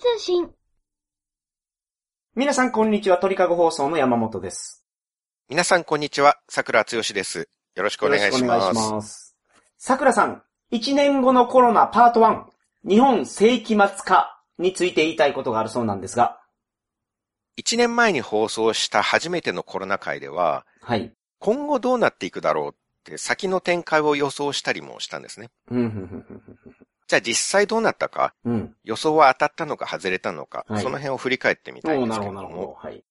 通信。皆さんこんにちは、鳥かご放送の山本です。皆さん、こんにちは。桜つよしです。よろしくお願いしよろしくお願います。します。桜さん、1年後のコロナパート1、日本世紀末化について言いたいことがあるそうなんですが、1年前に放送した初めてのコロナ会では、はい。今後どうなっていくだろうって先の展開を予想したりもしたんですね。じゃあ実際どうなったか、うん。予想は当たったのか外れたのか、はいその辺を振り返ってみたいんでなるほど、すけれども。なるほど。はい。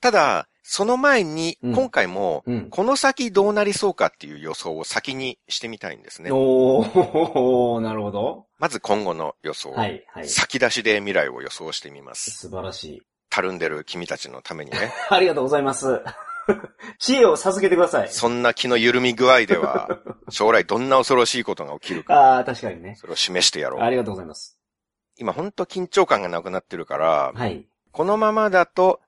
ただ、その前に、うん今回も、うん。この先どうなりそうかっていう予想を先にしてみたいんですね。おー、なるほど。まず今後の予想。はい、はい。先出しで未来を予想してみます。素晴らしい。たるんでる君たちのためにね。ありがとうございます。知恵を授けてください。そんな気の緩み具合では、将来どんな恐ろしいことが起きるか、ああ、確かにね。それを示してやろう。ありがとうございます。今ほんと緊張感がなくなってるから、はい。このままだと、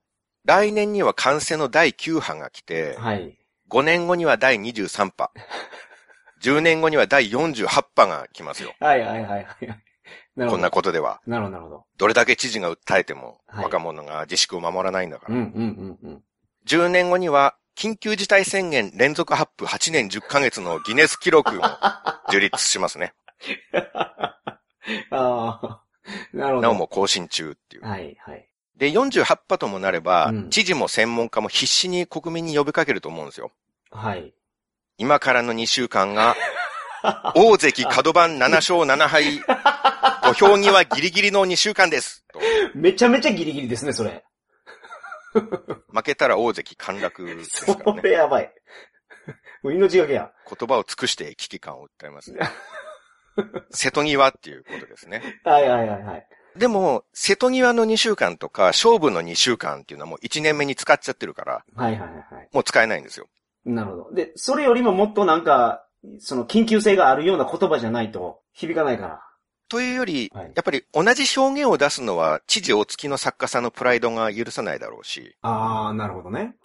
来年には感染の第9波が来て、はい。5年後には第23波、10年後には第48波が来ますよ。はい、はい、はい。はいなるほど。こんなことでは。なるほど、なるほど。どれだけ知事が訴えても、はい若者が自粛を守らないんだから。うん、うん、うん、うん。10年後には、緊急事態宣言連続発布8年10ヶ月のギネス記録も樹立しますね。ああ、なるほど。なおも更新中っていう。はい、はい。で、48波ともなれば、うん知事も専門家も必死に国民に呼びかけると思うんですよ。はい。今からの2週間が、大関角番7勝7敗、土俵際ギリギリの2週間です。とめちゃめちゃギリギリですね、それ。負けたら大関陥落ですそからね。れやばい。もう命がけや。言葉を尽くして危機感を訴えますね。瀬戸際っていうことですね。はいはいはいはい。でも、瀬戸際の2週間とか、勝負の2週間っていうのはもう1年目に使っちゃってるから、はいはいはいはい。もう使えないんですよ。なるほど。で、それよりももっとなんか、その緊急性があるような言葉じゃないと響かないから。というより、はいやっぱり同じ表現を出すのは、知事お付きの作家さんのプライドが許さないだろうし、ああ、なるほどね。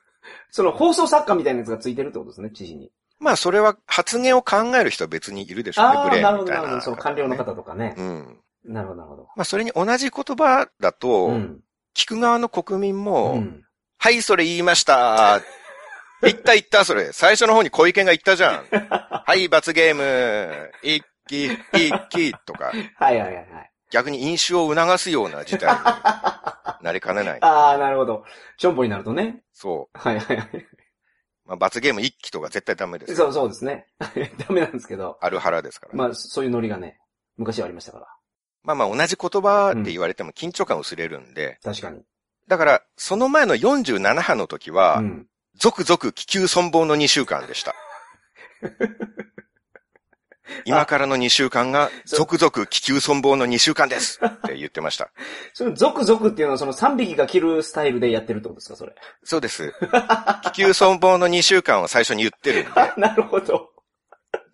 その放送作家みたいなやつがついてるってことですね、知事に。まあそれは発言を考える人は別にいるでしょうね、ブレなるほど、ーンみたな、ないるほど。その官僚の方とかね。うん。なるほど、なるほど。まあそれに同じ言葉だと、うん。聞く側の国民も、うん。はい、それ言いました。言った言った、それ。最初の方に小池が言ったじゃん。はい、罰ゲーム。一気、一気、とか。はいはいはいはい。逆に飲酒を促すような事態に なりかねない。ああ、なるほど。チョンボになるとね。そはいはいはい。う。まあ、罰ゲーム一気とか絶対ダメですよ。そうそうですね。ダメなんですけど。ある腹ですから。ままあ、そういうノリがね、昔はありましたから。あまあ同じ言葉って言われても緊張感薄れるんで。確かに。だから、その前の47波の時は、うん。続々気球存亡の2週間でした。今からの2週間が、続々気球存亡の2週間ですって言ってました。その、ゾクゾクっていうのはその3匹が切るスタイルでやってるってことですか、それ。そうです。気球存亡の2週間を最初に言ってるんで、あ、なるほど。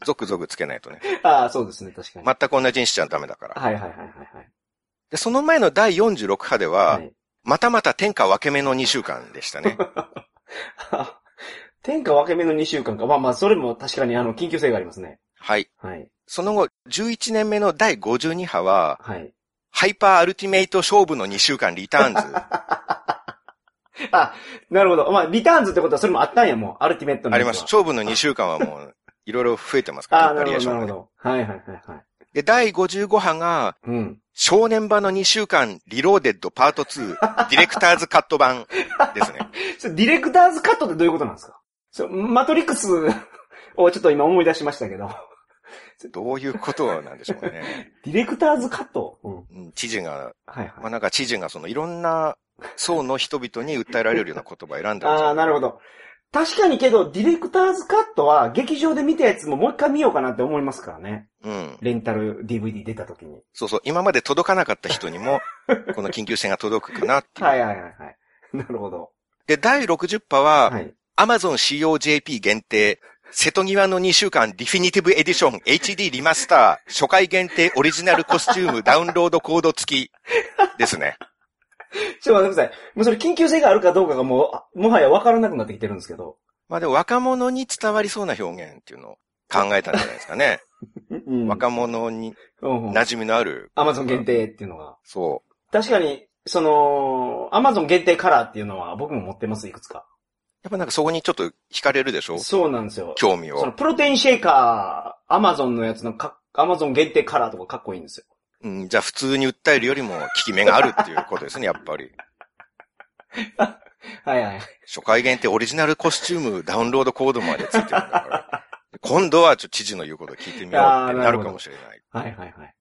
続々つけないとね。ああ、そうですね、確かに。全く同じにしちゃダメだから。はいはいはいはいはい。で、その前の第46波では、はい。またまた天下分け目の2週間でしたね。天下分け目の2週間か。まあまあ、それも確かにあの、緊急性がありますね。はい。はい。その後、11年目の第52波は、はい。ハイパーアルティメイト勝負の2週間リターンズ。あ、なるほど。まあ、リターンズってことはそれもあったんや、もう。アルティメットの。あります。勝負の2週間はもう、いろいろ増えてますから、ああ、なるほど、なるほバリエーションがね。ど。はいはいはいはい。で、第55波が、うん。少年版の2週間リローデッドパート2、ディレクターズカット版ですね。ディレクターズカットってどういうことなんですか？マトリックスをちょっと今思い出しましたけど。どういうことなんでしょうね。ディレクターズカット？うん。うん知事が、はいはい。まあ、なんか知事がそのいろんな層の人々に訴えられるような言葉を選んだんああ、なるほど。確かにけど、ディレクターズカットは劇場で見たやつももう一回見ようかなって思いますからね。うん。レンタル DVD 出た時に。そうそう。今まで届かなかった人にも、この緊急性が届くかなっていう。はいはいはいはい。なるほど。で、第60波は、はい。 Amazon.co.jp 限定、瀬戸際の2週間ディフィニティブエディション HD リマスター、初回限定オリジナルコスチュームダウンロードコード付きですね。ちょっと待ってください。もうそれ緊急性があるかどうかがもうあ、もはや分からなくなってきてるんですけど。まあでも若者に伝わりそうな表現っていうのを考えたんじゃないですかね。うん。若者にうん馴染みのある、アマゾン限定っていうのが。そ確かに、その、アマゾン限定カラーっていうのは僕も持ってます、いくつか。う。やっぱなんかそこにちょっと惹かれるでしょ？そうなんですよ。興味をその。プロテインシェイカー、アマゾンのやつのか、アマゾン限定カラーとかかっこいいんですよ。うん、じゃあ普通に訴えるよりも効き目があるっていうことですね、やっぱり。はいはい。初回限定オリジナルコスチュームダウンロードコードまでついてるんだから。今度はちょっと知事の言うことを聞いてみようってなるかもしれない。はいはいはい。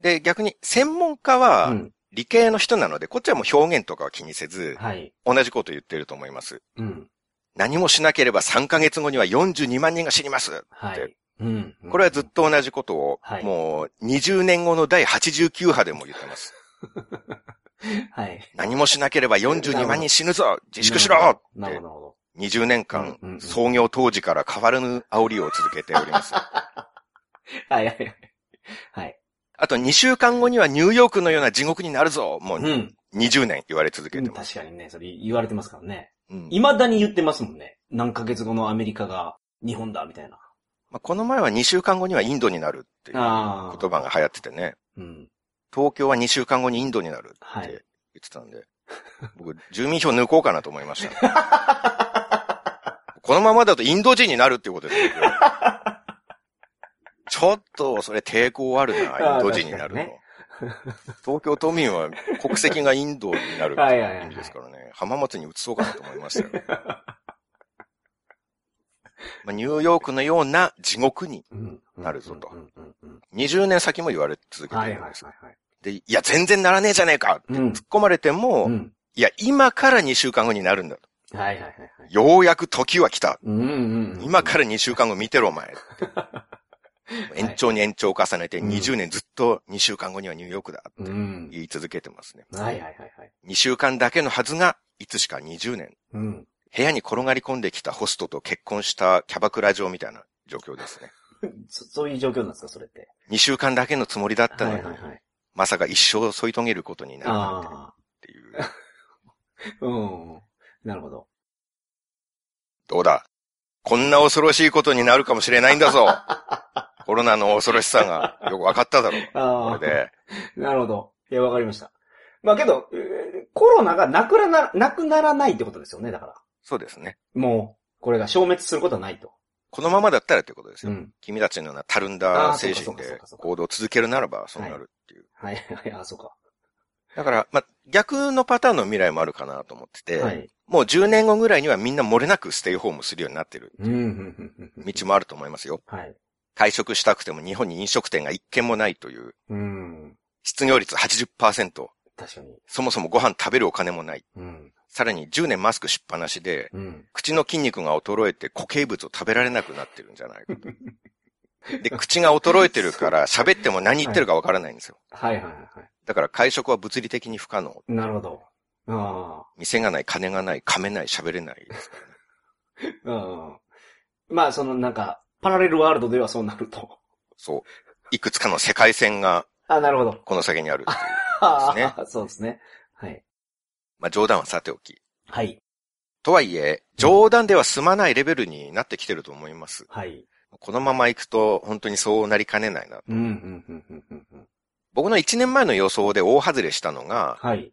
で、逆に専門家はうん。理系の人なので、こっちはもう表現とかは気にせず、はい。同じこと言ってると思います。うん。何もしなければ3ヶ月後には42万人が死にます。はい。うん。これはずっと同じことを、はいもう20年後の第89波でも言ってます。はい。何もしなければ42万人死ぬぞ自粛しろっなるてほどなるほど。20年間うんうんうん創業当時から変わらぬ煽りを続けております。はいはいはい。はい。あと2週間後にはニューヨークのような地獄になるぞもううん。20年言われ続けうんてます。確かにね、それ言われてますからね。うん未だに言ってますもんね。何ヶ月後のアメリカが日本だ、みたいな。まあ、この前は2週間後にはインドになるっていう。言葉が流行っててね。うん。東京は2週間後にインドになるってはい言ってたんで、僕、住民票抜こうかなと思いました。このままだとインド人になるっていうことですよ。ちょっと、それ抵抗あるな、インド人になるの。確東京都民は国籍がインドになるってはいう意味ですからね。浜松に移そうかなと思いましたよ。まあ、ニューヨークのような地獄にうんなるぞとうんうんうん20年先も言われ続けてるんです。はいはい。で、いや、全然ならねえじゃねえかってうん突っ込まれても、うん。いや、今から2週間後になるんだと。はいはいはいはい。ようやく時は来た。うんうんうん。今から2週間後見てろ、お前。延長に延長を重ねてうん20年ずっと2週間後にはニューヨークだってうん。言い続けてますね。はいはいはいはい。2週間だけのはずが、いつしか20年。うん。部屋に転がり込んできたホストと結婚したキャバクラ嬢みたいな状況ですね。そそういう状況なんですか、それって？2週間だけのつもりだったのに、はいはいはい。まさか一生添い遂げることになるなんて。っていう。うん。なるほど。どうだ？こんな恐ろしいことになるかもしれないんだぞ コロナの恐ろしさがよくわかっただろう。ああ。これで。なるほど。いや、わかりました。まあけど、えーコロナがなくなら、なくならないってことですよね、だから。そうですね。もう、これが消滅することはないと。このままだったらってことですよ。うん。君たちのようなたるんだ精神で行動を続けるならばそうなるっていう。はい、はい、あ、そうか。だから、まあ、逆のパターンの未来もあるかなと思ってて、はい。もう10年後ぐらいにはみんな漏れなくステイホームするようになってる。道もあると思いますよ。はい。会食したくても日本に飲食店が一軒もないという、うん。失業率80%、確かに。そもそもご飯食べるお金もない。うん。さらに10年マスクしっぱなしで、うん。口の筋肉が衰えて固形物を食べられなくなってるんじゃないかと。で、口が衰えてるから喋っても何言ってるかわからないんですよ。はい、はい、はいはい。だから会食は物理的に不可能。なるほど。あ店がない、金がない、噛めない、喋れないですからね。あ。うん。まあ、その、なんか、パラレルワールドではそうなると。そう。いくつかの世界線があ、なるほど。この先にあるっていう。あですあ、そうですね。はい。まあ冗談はさておき。はい。とはいえ、冗談では済まないレベルになってきてると思います。はい。このまま行くと本当にそうなりかねないな。うん、うん、うん、うん、うんうん。僕の1年前の予想で大外れしたのが、はい。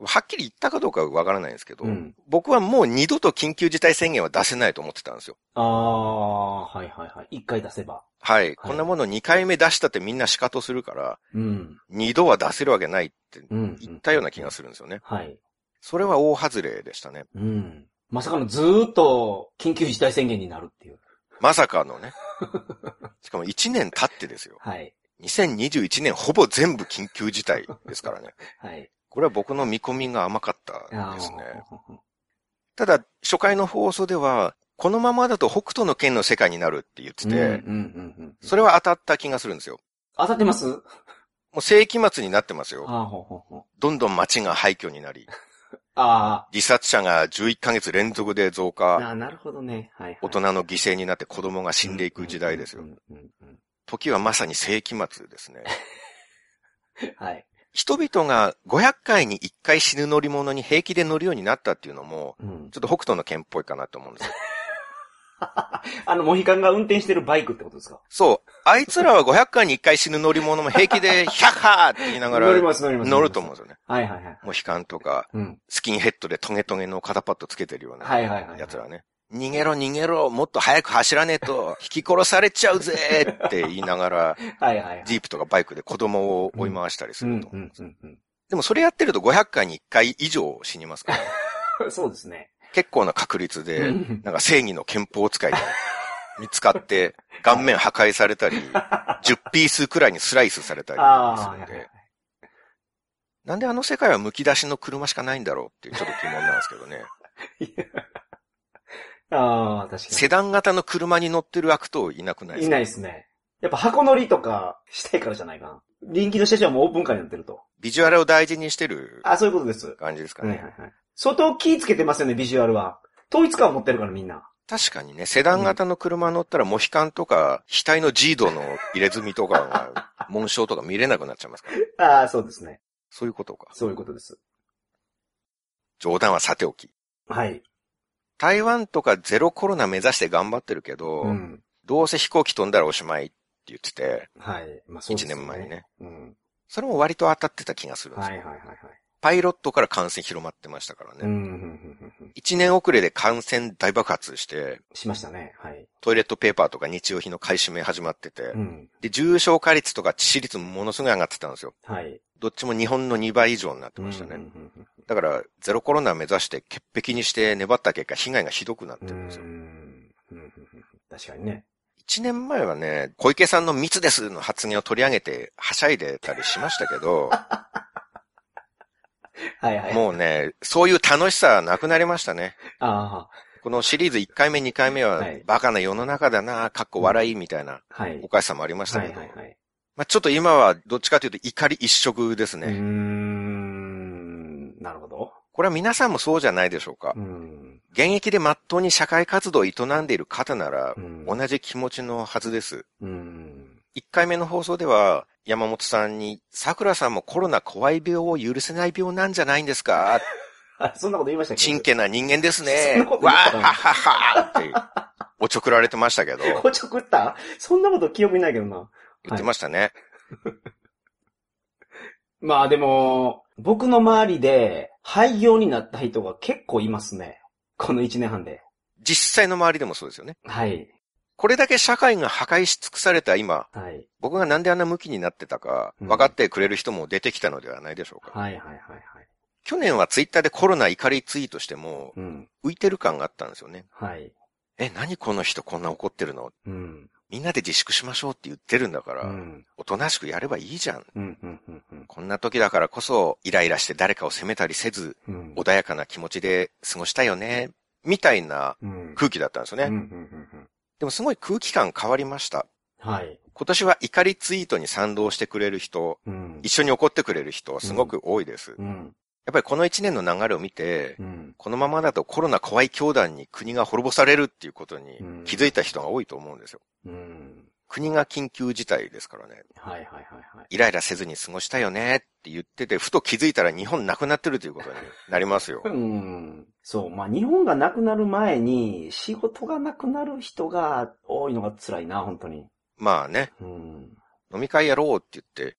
はっきり言ったかどうかはわからないんですけど、うん。僕はもう二度と緊急事態宣言は出せないと思ってたんですよ。ああ、はい、はい、はい。一回出せば。はい。こんなもの2回目出したってみんな仕方するから、うん。二度は出せるわけないってうん。言ったような気がするんですよね。はい。それは大外れでしたね。うん。まさかのずーっと緊急事態宣言になるっていう。まさかのね。しかも1年経ってですよ。はい。2021年ほぼ全部緊急事態ですからね。はい。これは僕の見込みが甘かったあですね。ーただ、初回の放送では、このままだと北斗の剣の世界になるって言ってて。それは当たった気がするんですよ。当たってます？もう世紀末になってますよ。ああ、ほうほうほう。どんどん街が廃墟になり、あ自殺者が11ヶ月連続で増あ。加、ああ、なるほどね。はい、はい。大人の犠牲になって子供が死んでいく時代ですよ時はまさに世紀末ですね。はい。人々が500回に1回死ぬ乗り物に平気で乗るようになったっていうのも、うん。ちょっと北斗の剣っぽいかなと思うんですよ。あの、モヒカンが運転してるバイクってことですか？そう。あいつらは500回に1回死ぬ乗り物も平気で、ヒャッハーって言いながら乗ります、乗ります。乗ると思うんですよね。はいはいはい。もう悲観とか、うん。スキンヘッドでトゲトゲの肩パッドつけてるようなはいはいはいはいやつらね。逃げろ逃げろ、もっと早く走らねえと、引き殺されちゃうぜって言いながら、はいはいはい。ジープとかバイクで子供を追い回したりすうん、ると。うん、うん、うん。でもそれやってると500回に1回以上死にますから、そうですね。結構な確率で、うんなんか正義の憲法使いが見つかって、顔面破壊されたり、10ピースくらいにスライスされたりするんで、なんであの世界は剥き出しの車しかないんだろうっていうちょっと疑問なんですけどね。ああ、確かセダン型の車に乗ってる悪党いなくないでに。いすか？ないですね。やっぱ箱乗りとかしたいからじゃないかな。臨機の車種はもうオープンカーになってると。ビジュアルを大事にしてるあ、そういうことです。感じですかね。はいはいはい。相当気ぃつけてますよね、ビジュアルは。統一感を持ってるからみんな。確かにね、セダン型の車乗ったらモヒカンとか、額のジードの入れ墨とかが、紋章とか見れなくなっちゃいますから。ああ、そうですね。そういうことか。そういうことです。冗談はさておき。はい。台湾とかゼロコロナ目指して頑張ってるけど、うん。どうせ飛行機飛んだらおしまいって言ってて、はい。まあそうですね。1年前にね。うん。それも割と当たってた気がするんですよ。はいはいはいはい。パイロットから感染広まってましたからね。うん、うん、うん、うんうん。1年遅れで感染大爆発して、しましたね。はい。トイレットペーパーとか日用品の買い占め始まってて、うん。で、重症化率とか致死率もものすごい上がってたんですよ。はい。どっちも日本の2倍以上になってましたね。だから、ゼロコロナ目指して潔癖にして粘った結果、被害がひどくなってうん。るんですよ。確かにね。1年前はね、小池さんの密ですの発言を取り上げて、はしゃいでたりしましたけど、はいはい。もうね、そういう楽しさはなくなりましたね。あこのシリーズ1回目、2回目ははい、バカな世の中だな、かっこ笑いみたいなあ、はい。おかしさもありましたはけど、いはいはい。まあちょっと今はどっちかというと怒り一色ですうーね。ん。なるほど。これは皆さんもそうじゃないでしょうか。うん。現役で真っ当に社会活動を営んでいる方ならう、ん。同じ気持ちのはずです。うん。1回目の放送では、山本さんに、桜さんもコロナ怖い病を許せない病なんじゃないんですか？あ、そんなこと言いましたっけ？ちんけな人間ですそんねなこ。とわ言ったかなーはははって、おちょくられてましたけど、おちょくった？そんなこと記憶にないけどな。言ってましたね。まあでも、僕の周りで廃業になった人が結構いますね。この1年半で。実際の周りでもそうですよね。はい。これだけ社会が破壊し尽くされた今、はい。僕がなんであんな向きになってたか、うん分かってくれる人も出てきたのではないでしょうか。はいはいはいはい。去年はツイッターでコロナ怒りツイートしても、うん。浮いてる感があったんですよね。はい。え、何この人こんな怒ってるの？うん。みんなで自粛しましょうって言ってるんだから、うん。おとなしくやればいいじゃん。うん。うん。うん。うんこんな時だからこそ、イライラして誰かを責めたりせず、うん。穏やかな気持ちで過ごしたいよね、みたいなうん。空気だったんですよね。うん。うん。うん。でもすごい空気感変わりました。はい。今年は怒りツイートに賛同してくれる人、うん。一緒に怒ってくれる人はすごく多いです。やうん。っぱりこの一年の流れを見てう、ん。このままだとコロナ怖い教団に国が滅ぼされるっていうことにうん気づいた人が多いと思うんですよ。うん。国が緊急事態ですからね。はいはいはいはい。イライラせずに過ごしたよねって言ってて、ふと気づいたら日本なくなってるということになりますよ。うん。そう。まあ、日本がなくなる前に、仕事がなくなる人が多いのが辛いな、本当に。まあね、うん。飲み会やろうって言って、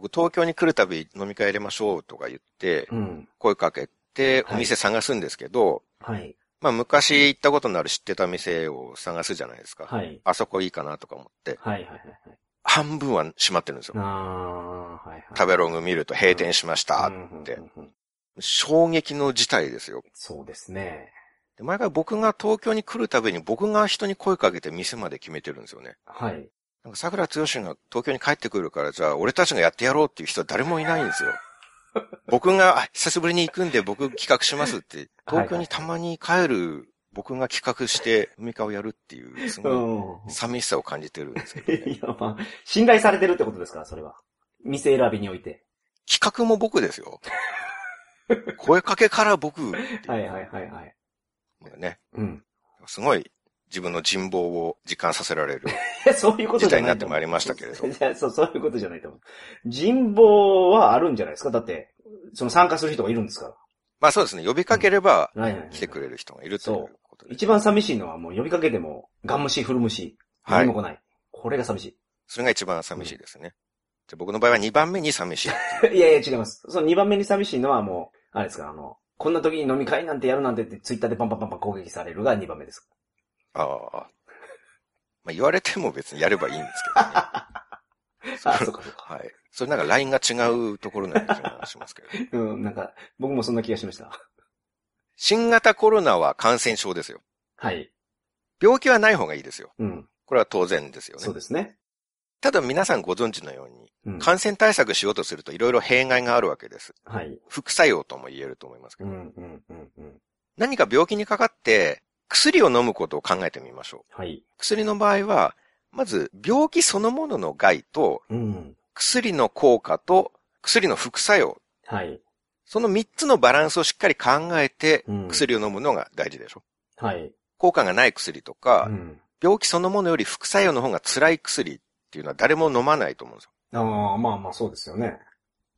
僕東京に来るたび飲み会やりましょうとか言って、うん。声かけてはいお店探すんですけど、はい。まあ昔行ったことのある知ってた店を探すじゃないですか。はい。あそこいいかなとか思って、はいはいはいはい。半分は閉まってるんですよ。ああ、はいはい。食べログ見ると閉店しましたって衝撃の事態ですよ。そうですね。で毎回僕が東京に来るたびに僕が人に声かけて店まで決めてるんですよね。はい。なんか桜剛が東京に帰ってくるから、じゃあ俺たちがやってやろうっていう人は誰もいないんですよ。僕が、あ久しぶりに行くんで僕企画しますって、東京にたまに帰る僕が企画して飲み会をやるっていう、すごうんい。寂しさを感じてるんですけどね。いや、まあ、信頼されてるってことですから、それは。店選びにおいて。企画も僕ですよ。声かけから僕はいはいはいはい。ね。うん。すごい自分の人望を実感させられる そういうことじゃない。事態になってまいりましたけれどいや、そう、そういうことじゃないと思う。人望はあるんじゃないですか？だって、その参加する人がいるんですかまあそうですね。呼びかければら。はいはいはい。来てくれる人がいるというこことで。一番寂しいのはもう呼びかけても、ガン虫、フル虫、はい何も来ない。これが寂しそれが一番寂しいですね。じゃあ僕の場合は2番目に寂しい。い。いやいや、違います。その2番目に寂しいのはもう、あれですから、あの、こんな時に飲み会なんてやるなんてってツイッターでパンパンパンパン攻撃されるが2番目です。ああ。まあ言われても別にやればいいんですけどね。あ、そうかそうか。はい。それなんかラインが違うところな気がしますけど。うん、なんか、僕もそんな気がしました。新型コロナは感染症ですよ。はい。病気はない方がいいですよ。うん。これは当然ですよねそう。ですね。ただ皆さんご存知のように、うん。感染対策しようとするといろいろ弊害があるわけです。はい。副作用とも言えると思いますけど。うん、うん、うん、うん。何か病気にかかって薬を飲むことを考えてみましょう。はい。薬の場合は、まず病気そのものの害とうん。薬の効果と薬の副作用。はい。その3つのバランスをしっかり考えてうん薬を飲むのが大事でしょ。はい。効果がない薬とか、うん。病気そのものより副作用の方が辛い薬っていうのは誰も飲まないと思うんですよ。ああ、まあまあそうですよね。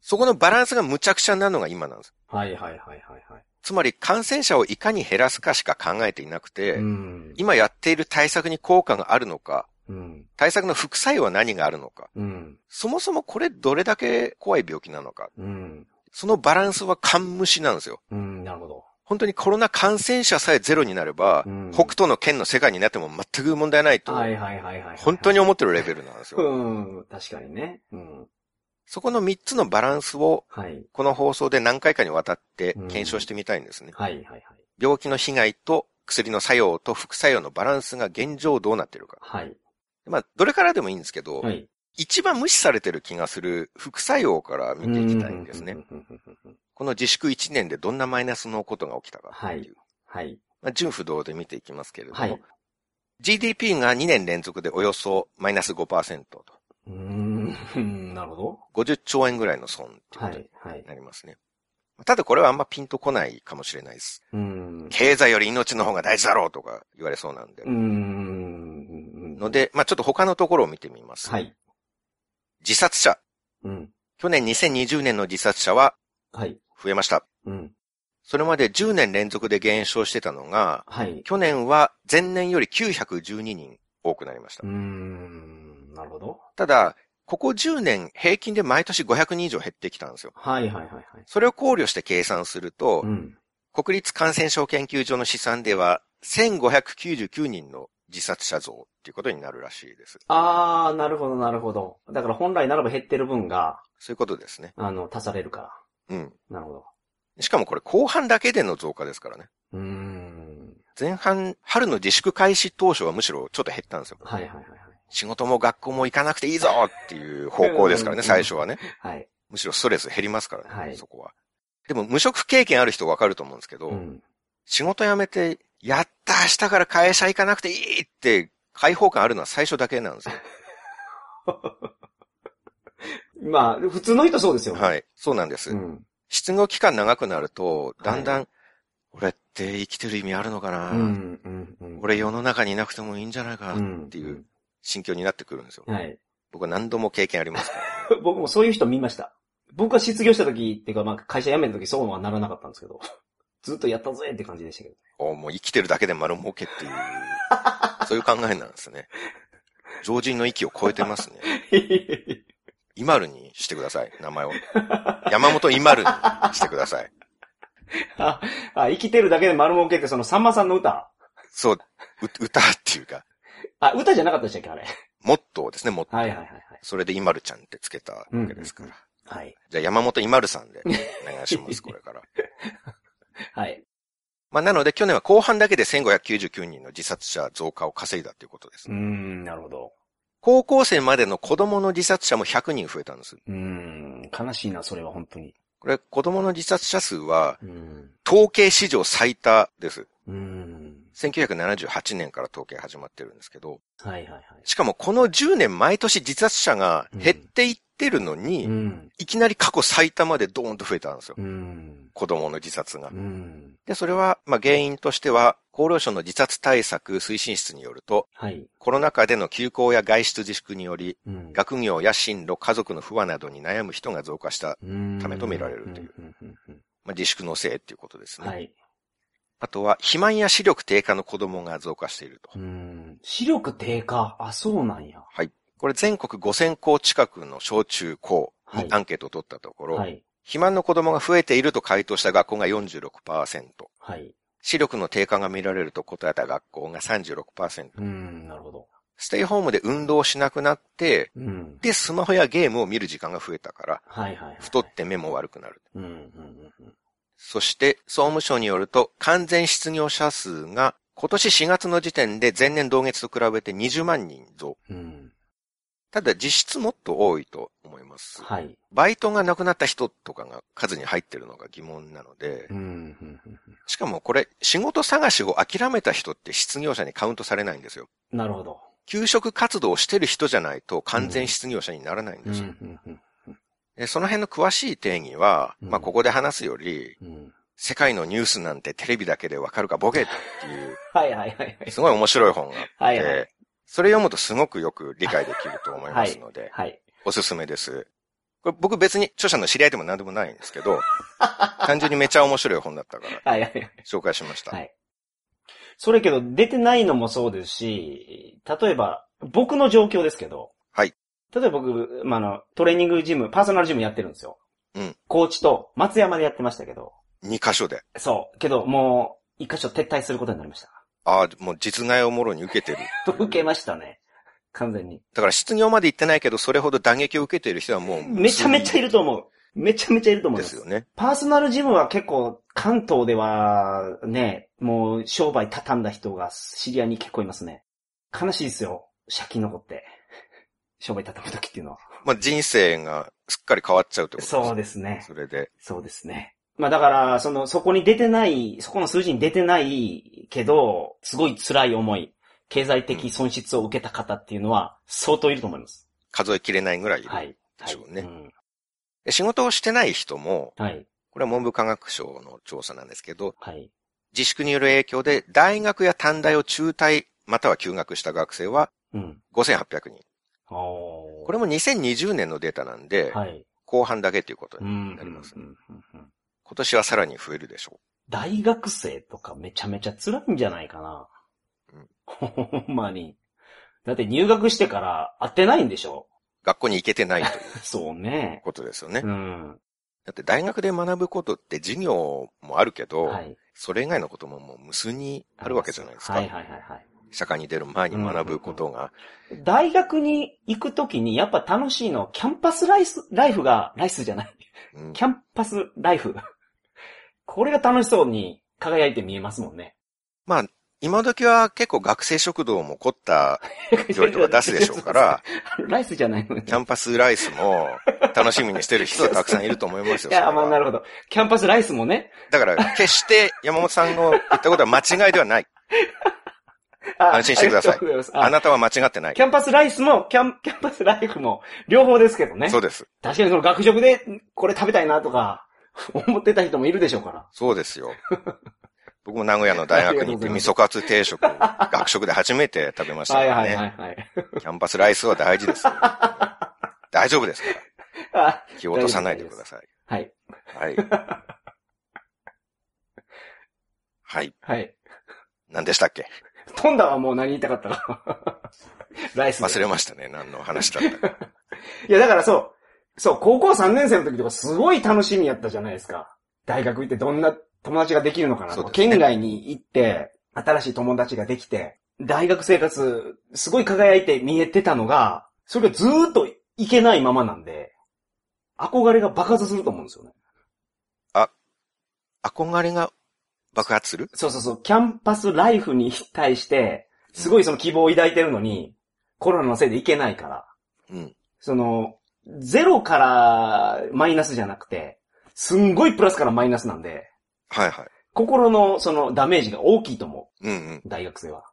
そこのバランスがむちゃくちゃなのが今なんです。はいはいはいはいはい。つまり感染者をいかに減らすかしか考えていなくて、うん。今やっている対策に効果があるのか、うん。対策の副作用は何があるのか、うん。そもそもこれどれだけ怖い病気なのか、うん。そのバランスは勘無視なんですよ。うん。なるほど。本当にコロナ感染者さえゼロになれば、うん北斗の県の世界になっても全く問題ないと、はいはいはいはい。本当に思ってるレベルなんですよ。うん。確かにね。うん。そこの3つのバランスを、はい。この放送で何回かにわたって検証してみたいんですね。はいはいはい。病気の被害と薬の作用と副作用のバランスが現状どうなってるか。はい。まあ、どれからでもいいんですけど、はい。一番無視されてる気がする副作用から見ていきたいんですね。この自粛1年でどんなマイナスのことが起きたかっていう。はい。まあ、純不動で見ていきますけれども、はい GDP が2年連続でおよそマイナス5%と、うーん。なるほ50兆円ぐらいの損ってことにはい。はい。なりますね。ただこれはあんまピンとこないかもしれないです。うん。経済より命の方が大事だろうとか言われそうなんで。うーん。ので、まあちょっと他のところを見てみます。はい。自殺者。うん。去年2020年の自殺者ははい。増えました。うん。それまで10年連続で減少してたのが、はい。去年は前年より912人多くなりましたうー。ん。なるほど。ただ、ここ10年平均で毎年500人以上減ってきたんですよ。はいはいはいはい。それを考慮して計算すると、うん。国立感染症研究所の試算では、1599人の自殺者増っていうことになるらしいです。あー、なるほどなるほど。だから本来ならば減ってる分が、そういうことですね。あの、足されるかうん。ら。なるほど。しかもこれ後半だけでの増加ですからね。うーん。前半、春の自粛開始当初はむしろちょっと減ったんですよ。はいはいはい仕事も学校も行かなくていいぞっていう方向ですからね、うん最初はね。はい。はい。むしろストレス減りますからね、はいそこは。でも無職経験ある人わかると思うんですけど、うん。仕事辞めて、やった明日から会社行かなくていいって解放感あるのは最初だけなんですよ。まあ、普通の人そうですよね。はい。そうなんです。うん。失業期間長くなると、だんだん、俺って生きてる意味あるのかな、うん。うん。うん。俺世の中にいなくてもいいんじゃないかう。なんっていう心境になってくるんですよ。はい。僕は何度も経験ありますから。僕もそういう人見ました。僕が失業した時っていうか、まあ、会社辞めた時そうはならなかったんですけど、ずっとやったぜって感じでしたけど。おもう生きてるだけで丸儲けっていう、そういう考えなんですね。常人の域を超えてますね。イマルにしてください、名前を。山本イマルにしてください。あ、あ、生きてるだけで丸儲けってそのさんまさんの歌そう、う歌っていうか、あ、歌じゃなかったでしたっけあれ？モットーですね、モットー。はいはいはいはい。それでイマルちゃんってつけたわけですから。はい。じゃあ山本イマルさんでお願いします、これから。はい。まあなので去年は後半だけで1599人の自殺者増加を稼いだということですうー。ん、なるほど。高校生までの子供の自殺者も100人増えたんです。うーん、悲しいな、それは本当に。これ子供の自殺者数は。統計史上最多です。うーん。1978年から統計始まってるんですけど、はいはいはい。しかもこの10年毎年自殺者が減っていってるのに、うん。いきなり過去最多までドーンと増えたんですよ。うん。子供の自殺がう。ん。で、それは、まあ原因としては、厚労省の自殺対策推進室によると、はい。コロナ禍での休校や外出自粛により、うん。学業や進路、家族の不和などに悩む人が増加した、たためと見られるという。自粛のせいっていうことですね。はい。あとは、肥満や視力低下の子供が増加していると。うん。視力低下？あ、そうなんや。これ全国5000校近くの小中高はいにアンケートを取ったところ、はい。肥満の子供が増えていると回答した学校が46%、はい。視力の低下が見られると答えた学校が36%、うん、なるほど。ステイホームで運動しなくなって、うん。で、スマホやゲームを見る時間が増えたから、はいはいはい。太って目も悪くなる。うん、うん、うんそして、総務省によると、完全失業者数が今年4月の時点で前年同月と比べて20万人増。うん。うん。ただ実質もっと多いと思います。はい。バイトがなくなった人とかが数に入ってるのが疑問なのでう、ん、しかもこれ、仕事探しを諦めた人って失業者にカウントされないんですよ。うん。なるほど。休職活動をしてる人じゃないと完全失業者にならないんうん、ですよ。うん、うんでその辺の詳しい定義は、うんまあここで話すより、うん。世界のニュースなんてテレビだけでわかるかボケっていう、はいはいはいはい。すごい面白い本があって、それ読むとすごくよく理解できると思いますので、はい。おすすめです。これ僕別に著者の知り合いでも何でもないんですけど、単純にめちゃ面白い本だったからはいはいはい。紹介しました。はい。それけど、出てないのもそうですし、例えば、僕の状況ですけど、はい。例えば僕、まあ、あの、トレーニングジム、パーソナルジムやってるんですよ。うん。高知と松山でやってましたけど、2箇所で。そう。けど、もう、一箇所撤退することになりました。ああ、もう実害をもろに受けてる。と、受けましたね。完全に。だから失業まで行ってないけど、それほど打撃を受けている人はもう、めちゃめちゃいると思う。めちゃめちゃいると思いますよね。パーソナルジムは結構、関東では、ね、もう商売畳んだ人が知り合いに結構いますね。悲しいですよ。借金残って。商売畳む時っていうのは。まあ人生がすっかり変わっちゃうってことです。そうですね。それで。そうですね。まあだから、その、そこに出てない、そこの数字に出てないけど、すごい辛い思い、経済的損失を受けた方っていうのは、相当いると思います。数えきれないぐらいいる。はい。でしょうねはいんで仕事をしてない人も、はい。これは文部科学省の調査なんですけど、はい。自粛による影響で大学や短大を中退または休学した学生はうん。5800人。これも2020年のデータなんで、はい。後半だけということにうん。なります。うんうんうん今年はさらに増えるでしょ大学生とかめちゃめちゃ辛いんじゃないかな。うんほんまに。だって入学してから会ってないんでしょう。学校に行けてないという そうね。ことですよね。うん。だって大学で学ぶことって授業もあるけど、はい。それ以外のことももう無数にあるわけじゃないですか。はいはいはいはい。社会に出る前に学ぶことが。大学に行くときにやっぱ楽しいの、キャンパスライス、ライフが、ライスじゃない。うんキャンパスライフ。これが楽しそうに輝いて見えますもんね。まあ、今時は結構学生食堂も凝った 料理とか出すでしょうから、ライスじゃないのに。キャンパスライスも楽しみにしてる人は たくさんいると思いますよ。いや、まあなるほど。キャンパスライスもね。だから、決して山本さんの言ったことは間違いではない。あ安心してくださいあなたは間違ってない。キャンパスライスも、キャン、キャンパスライフも、両方ですけどね。そうです。確かにその学食で、これ食べたいなとか、思ってた人もいるでしょうから。そうですよ。僕も名古屋の大学に行って味噌カツ定食、学食で初めて食べましたはいからね。はいはいはい。キャンパスライスは大事ですよ。大丈夫ですから。あ気を落とさないでください。はい。はい。はい。はい。何でしたっけ？トンダはもう何言いたかったか。ライスで。忘れましたね。何の話だったか。いや、だからそう、そう、高校3年生の時とかすごい楽しみやったじゃないですか。大学行ってどんな友達ができるのかなとね県外に行って、新しい友達ができて、大学生活、すごい輝いて見えてたのが、それがずーっといけないままなんで、憧れが爆発すると思うんですよね。憧れが爆発する？そうそうそう、キャンパスライフに対して、すごいその希望を抱いてるのに、コロナのせいでいけないから、うん。その、ゼロからマイナスじゃなくて、すんごいプラスからマイナスなんで、はいはい。心のそのダメージが大きいと思うんうん。う。大学生は。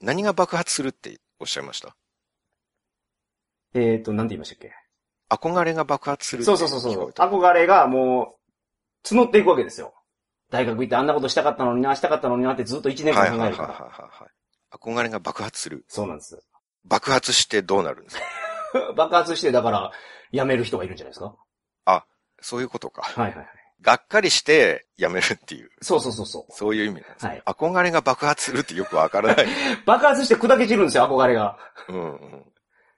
何が爆発するっておっしゃいました？えーと、なんて言いましたっけ？憧れが爆発するそうそうそうそう憧れがもう、募っていくわけですよ。大学行ってあんなことしたかったのにな、したかったのになってずっと1年はいはいはいはい間考えるから。はい。憧れが爆発する。そうなんです。爆発してどうなるんですか？爆発して、だから、辞める人がいるんじゃないですか？そういうことか。はいはいはい。がっかりして辞めるっていう、そうそうそうそう。そういう意味なんですね。はい憧れが爆発するってよくわからない。爆発して砕け散るんですよ、憧れが。うんうん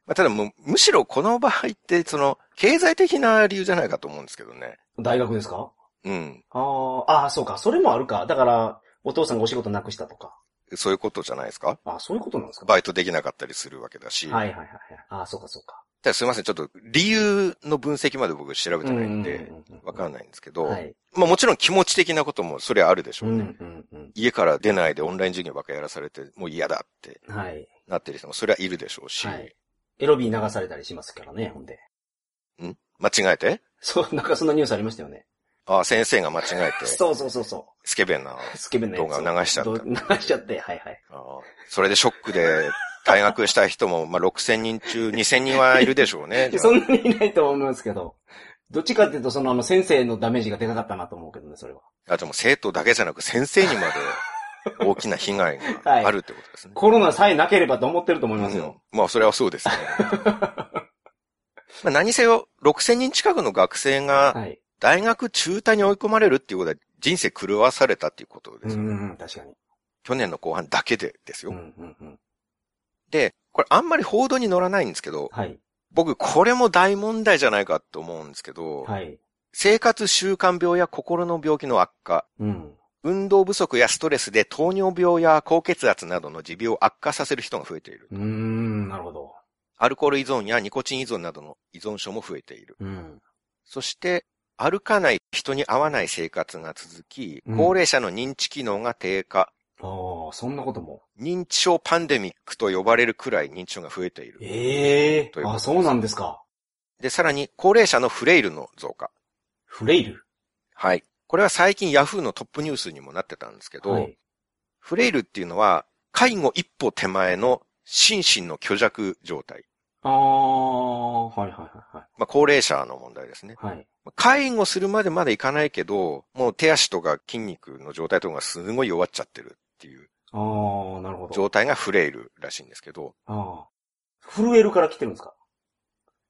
まあ、ただもう、むしろこの場合って、その、経済的な理由じゃないかと思うんですけどね。大学ですか？うん。あーあー、そうか。それもあるか。だから、お父さんがお仕事なくしたとか。そういうことじゃないですか？あそういうことなんですか？バイトできなかったりするわけだし。はいはいはいはい。ああ、そうかそうか。ただすいません、ちょっと理由の分析まで僕調べてないんで、うんうんうんうんわかんないんですけど、はい。まあもちろん気持ち的なこともそれはあるでしょううね。んうんう家から出ないでオンライン授業ばっかやらされて、もう嫌だってん。はい。なってる人もそれはいるでしょうし、はい。エロビー流されたりしますからね、ほんで。ん？間違えて？そう、なんかそんなニュースありましたよね。ああ、先生が間違えて、そうそうそうそスケベな。う。スケベなやつを動画を流しちゃった 流しちゃって、はいはい。ああそれでショックで退学した人も、まあ6000人中2000人はいるでしょうね。そんなにいないと思いますけど。どっちかっていうと、そのあの先生のダメージがでかかったなと思うけどね、それは。あともう生徒だけじゃなく先生にまで大きな被害が あるってことですね。コロナさえなければと思ってると思いますうんよ。まあ、それはそうですね。まあ何せよ、6000人近くの学生がはい。大学中退に追い込まれるっていうことは人生狂わされたっていうことですよ。うんうんうん、確かに。去年の後半だけでですよ。うんうんうん。で、これあんまり報道に乗らないんですけど、はい。僕これも大問題じゃないかと思うんですけど、はい。生活習慣病や心の病気の悪化、うん。運動不足やストレスで糖尿病や高血圧などの持病を悪化させる人が増えている。うーん、なるほど。アルコール依存やニコチン依存などの依存症も増えている。うん。そして、歩かない人に合わない生活が続き、うん高齢者の認知機能が低下、ああ、そんなことも。認知症パンデミックと呼ばれるくらい認知症が増えている。ええということですあ、そうなんですか。で、さらに高齢者のフレイルの増加。フレイル？はい。これは最近ヤフーのトップニュースにもなってたんですけど、はい。フレイルっていうのは、介護一歩手前の心身の虚弱状態。ああ、はいはいはいはまあ、高齢者の問題ですね。い。はい。介護するまでまだいかないけど、もう手足とか筋肉の状態とかがすごい弱っちゃってるっていうああ、なるほど。状態がフレイルらしいんですけど、ああ。震えるから来てるんですか？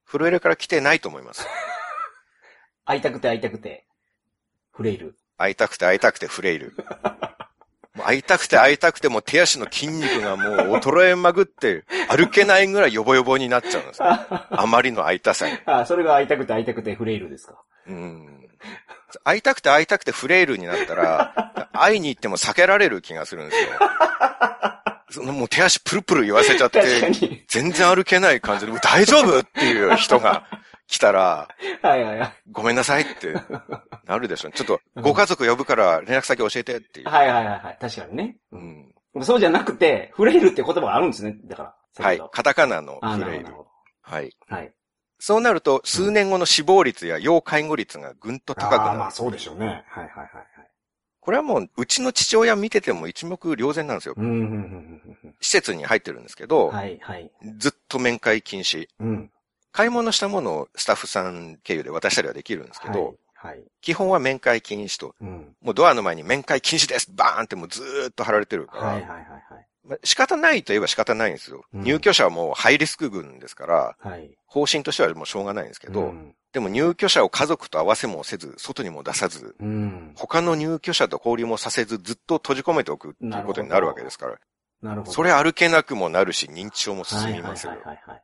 震えるから来てないと思います。会いたくて会いたくて。フレイル。会いたくて会いたくてフレイル。もう会いたくて会いたくてもう手足の筋肉がもう衰えまぐって歩けないぐらいヨボヨボになっちゃうんですよ。あ あまりの会いたさに。あ、それが会いたくて会いたくてフレイルですか？うん。会いたくて会いたくてフレイルになったら、会いに行っても避けられる気がするんですよ。そのもう手足プルプル言わせちゃって、に。全然歩けない感じで、大丈夫っていう人が来たら、はいはいはい。ごめんなさいって なるでしょ。ちょっとご家族呼ぶから連絡先教えてっていう。はいはいはいはい。確かにね。ううんん。そうじゃなくて、フレイルって言葉があるんですね。だから。はい。カタカナのフレイルはい。ど。はい。そうなると、数年後の死亡率や要介護率がぐんと高くああ、まなる。あそうでしょうね。はいはいはいはい。これはもう、うちの父親見てても一目瞭然なんですよ。うん、うん、うん、施設に入ってるんですけうん。ど、はいはい。ずっと面会禁止。うん。買い物したものをスタッフさん経由で渡したりはできるんですけど、はい。はい。基本は面会禁止と。うん。もうドアの前に面会禁止ですバーンってもうずーっと貼られてるから、はいはいはいはい。まあ仕方ないといえば仕方ないんですよ。うん入居者はもうハイリスク群ですから、はい。方針としてはもうしょうがないんですけど、うん。でも入居者を家族と合わせもせず、外にも出さず、うん。他の入居者と交流もさせず、ずっと閉じ込めておくっていうことになるわけですから、なるほど。それ歩けなくもなるし、認知症も進みますよはい。はいはいはい。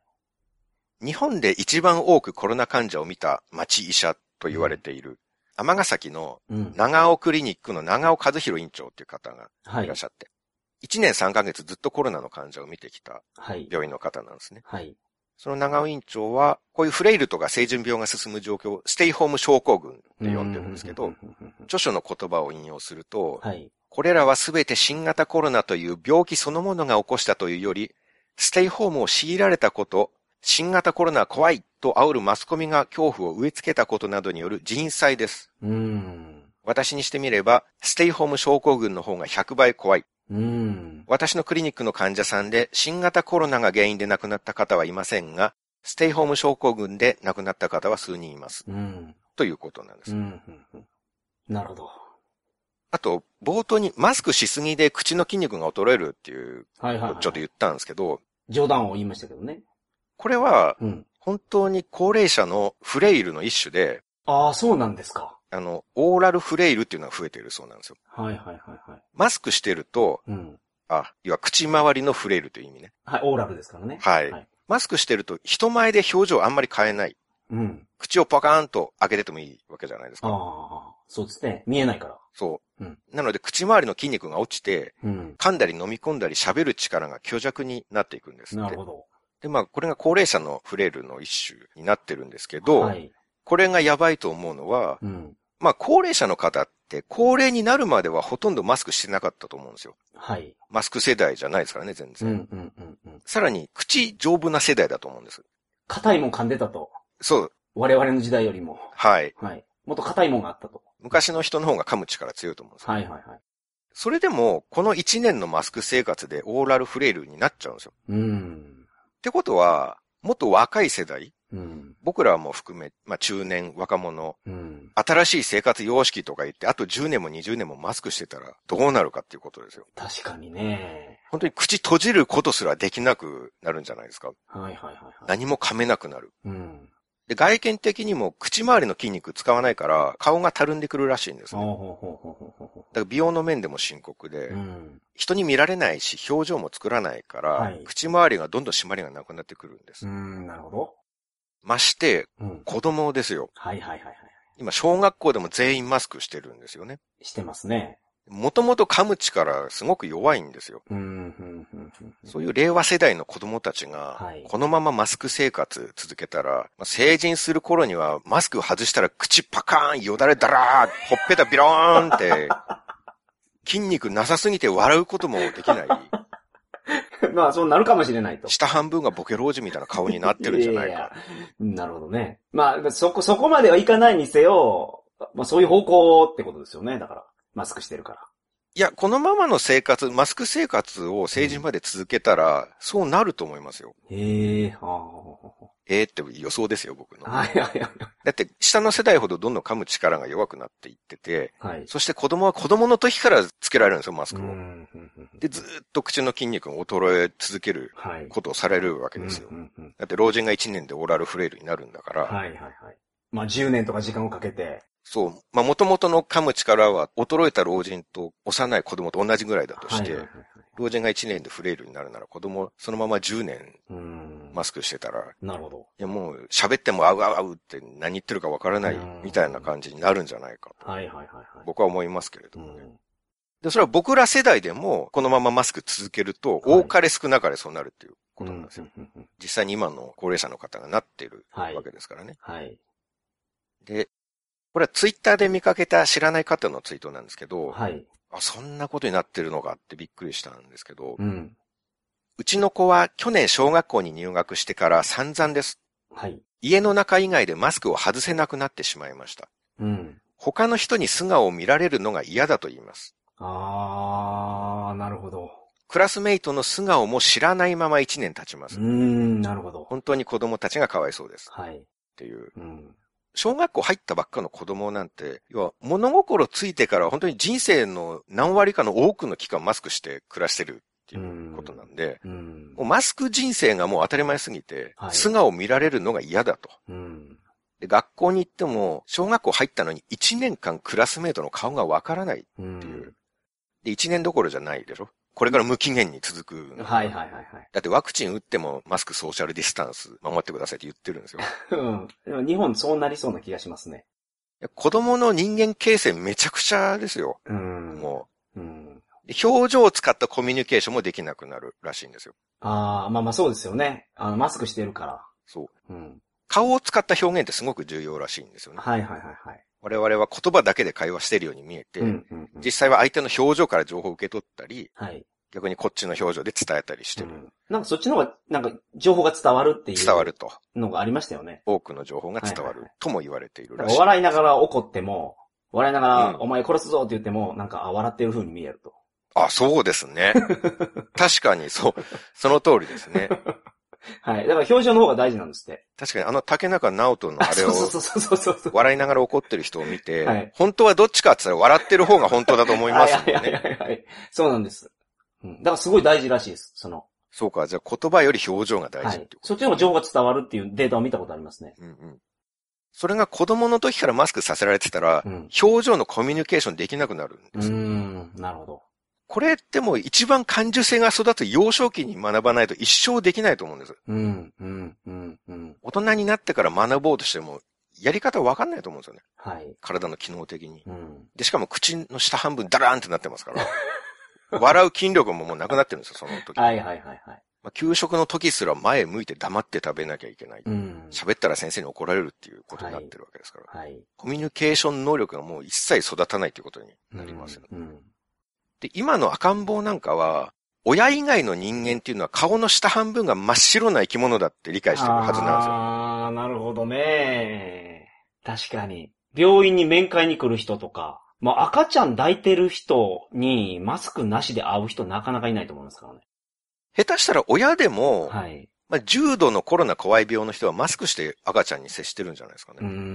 日本で一番多くコロナ患者を見た町医者と言われている、尼崎のうん。長尾クリニックの長尾和弘院長っていう方がはいいらっし。ゃって、1年3ヶ月ずっとコロナの患者を見てきたはい。病院の方なんですね。はい。その長尾院長は、こういうフレイルとか成人病が進む状況をステイホーム症候群って呼んでるんですけど、著書の言葉を引用すると、はい。これらはすべて新型コロナという病気そのものが起こしたというより、ステイホームを強いられたこと、新型コロナは怖いと煽るマスコミが恐怖を植え付けたことなどによる人災です。うん。私にしてみれば、ステイホーム症候群の方が100倍怖い。うん。私のクリニックの患者さんで新型コロナが原因で亡くなった方はいませんが、ステイホーム症候群で亡くなった方は数人います。うん。ということなんです。うん。なるほど。あと、冒頭にマスクしすぎで口の筋肉が衰えるっていう、はいはいはい。ちょっと言ったんですけど、冗談を言いましたけどね。これはうん。本当に高齢者のフレイルの一種で、ああ、そうなんですか。あの、オーラルフレイルっていうのが増えてるそうなんですよ。はいはいはいはい。マスクしてると、うん。あ、要は口周りのフレイルという意味ね。はい、オーラルですからね。はい。はいマスクしてると人前で表情あんまり変えない。うん。口をパカーンと開けててもいいわけじゃないですあか。あ、そうですね。見えないから。そう。うんなので口周りの筋肉が落ちて、うん。噛んだり飲み込んだり喋る力が虚弱になっていくんですなる。ほど。で、まあ、これが高齢者のフレイルの一種になってるんですけど、はい。これがやばいと思うのは、うん。まあ、高齢者の方って、高齢になるまではほとんどマスクしてなかったと思うんですよ。はい。マスク世代じゃないですからね、全うん、然。うん、うん、うん。さらに、口丈夫な世代だと思うんです。硬いもん噛んでたと。そう。我々の時代よりも。はい。はい。もっと硬いもんがあったと。昔の人の方が噛む力強いと思うんですよ。はい、はい、はい。それでも、この1年のマスク生活でオーラルフレイルになっちゃうんですよ。うん。ってことは、もっと若い世代、うん。僕らも含め、まあ中年、若者、うん。新しい生活様式とか言って、あと10年も20年もマスクしてたらどうなるかっていうことですよ。確かにね。本当に口閉じることすらできなくなるんじゃないですか。はい、はい、はい。はい何も噛めなくなる。うん。で、外見的にも口周りの筋肉使わないから、顔がたるんでくるらしいんですね。だから美容の面でも深刻で、う。うん。人に見られないし、表情も作らないから、はい口周りがどんどん締まりがなくなってくるんです。うん、なるほど。まして、うん。子供ですよ。はい、はい、はい、はい。今、小学校でも全員マスクしてるんですよね。してますね。もともと噛む力すごく弱いんですよ。そういう令和世代の子供たちがはい、このままマスク生活続けたら、まあ成人する頃にはマスク外したら口パカーン、よだれだらー、ほっぺたビローンって、筋肉なさすぎて笑うこともできない。まあ、そうなるかもしれないと。下半分がボケ老人みたいな顔になってるんじゃないか。ややなるほどね。まあ、そこ、そこまではいかないにせよ、まあそういう方向ってことですよね。だから、マスクしてるから。いや、このままの生活、マスク生活を成人まで続けたら、そうなると思いますよ。へえ、はえーって予想ですよ、僕の。あ。はいはいはい。だって、下の世代ほどどんどん噛む力が弱くなっていってて、はい。そして子供は子供の時からつけられるんですよ、マスクを。うんうんうんで、ずーっと口の筋肉が衰え続けるはい。ことをされるわけですよ。うんうんうんだって老人が1年でオーラルフレイルになるんだから、はいはいはい。まあ10年とか時間をかけて。そう、まあ元々の噛む力は衰えた老人と幼い子供と同じぐらいだとして、老人が1年でフレイルになるなら子供そのまま10年うん。マスクしてたら、いなるほど。やもう喋ってもあうあうって何言ってるかわからないうんみたいな感じになるんじゃないかとはいはいはいはい。僕は思いますけれうどもね。ん。で、それは僕ら世代でもこのままマスク続けると、多かれ少なかれそうなるっていうことなんですよ。実際に今の高齢者の方がなっているはいわけですからね。はい。で、これはツイッターで見かけた知らない方のツイートなんですけど、はい。あ、そんなことになってるのかってびっくりしたんですけど、うん。うちの子は去年小学校に入学してから散々です。はい。家の中以外でマスクを外せなくなってしまいました。うん。他の人に素顔を見られるのが嫌だと言います。あー、なるほど。クラスメイトの素顔も知らないまま1年経ちます。うーん、なるほど。本当に子供たちがかわいそうです。はい。っていう。うん。小学校入ったばっかの子供なんて、要は物心ついてから本当に人生の何割かの多くの期間マスクして暮らしてるっていうことなんで、うんもう。マスク人生がもう当たり前すぎて、はい素顔を見られるのが嫌だと。うん。で学校に行っても、小学校入ったのに1年間クラスメートの顔がわからない。うん。で、1年どころじゃないでしょこれから無期限に続く。はいはいはいはい。だってワクチン打ってもマスクソーシャルディスタンス守ってくださいって言ってるんですよ。うん。でも日本そうなりそうな気がしますね。子供の人間形成めちゃくちゃですよ。うん。もうん。う。で表情を使ったコミュニケーションもできなくなるらしいんですよ。ああ、まあまあそうですよね。あの、マスクしてるから。そう。うん。顔を使った表現ってすごく重要らしいんですよね。はいはいはいはい。我々は言葉だけで会話してるように見えて、うんうんうん実際は相手の表情から情報を受け取ったり、はい。逆にこっちの表情で伝えたりしてる。うん。なんかそっちの方が、なんか情報が伝わるっていう。伝わると。のがありましたよね。多くの情報が伝わはいはいはいるとも言われているだかららしい。笑いながら怒っても、笑いながら、うんお前殺すぞって言っても、なんか、あ、笑ってる風に見えると。あ、そうですね。確かに、そう。その通りですね。はい。だから表情の方が大事なんですって。確かに、あの竹中直人のあれをそうそうそうそうそう。笑いながら怒ってる人を見て、はい本当はどっちかって言ったら笑ってる方が本当だと思いますもんはいはいね。はいはい。そうなんです。うん。だからすごい大事らしいです。その、そうか、じゃあ言葉より表情が大はい事って。こそっちの方が情報が伝わるっていうデータを見たことありますね。と。うんうんそれが子供の時からマスクさせられてたら、うん。表情のコミュニケーションできなくなるんですよ。ん。なるほど。これってもう一番感受性が育つ幼少期に学ばないと一生できないと思うんです。うん。うん。うん。うん。大人になってから学ぼうとしても、やり方わかんないと思うんですよね。はい。体の機能的に。うん。で、しかも口の下半分ダラーンってなってますから。笑う筋力ももうなくなってるんですよ、その時。はいはいはいはい。まあ、給食の時すら前向いて黙って食べなきゃいけない。うん。喋ったら先生に怒られるっていうことになってるわけですから。はい。コミュニケーション能力がもう一切育たないということになりますよね。うん。で、今の赤ん坊なんかは、親以外の人間っていうのは顔の下半分が真っ白な生き物だって理解してるはずなんですよ。ああ、なるほどね。確かに。病院に面会に来る人とか、まあ赤ちゃん抱いてる人にマスクなしで会う人なかなかいないと思いますからね。下手したら親でも、はい。まあ、重度のコロナ怖い病の人はマスクして赤ちゃんに接してるんじゃないですかうん、うね。ん、うん、う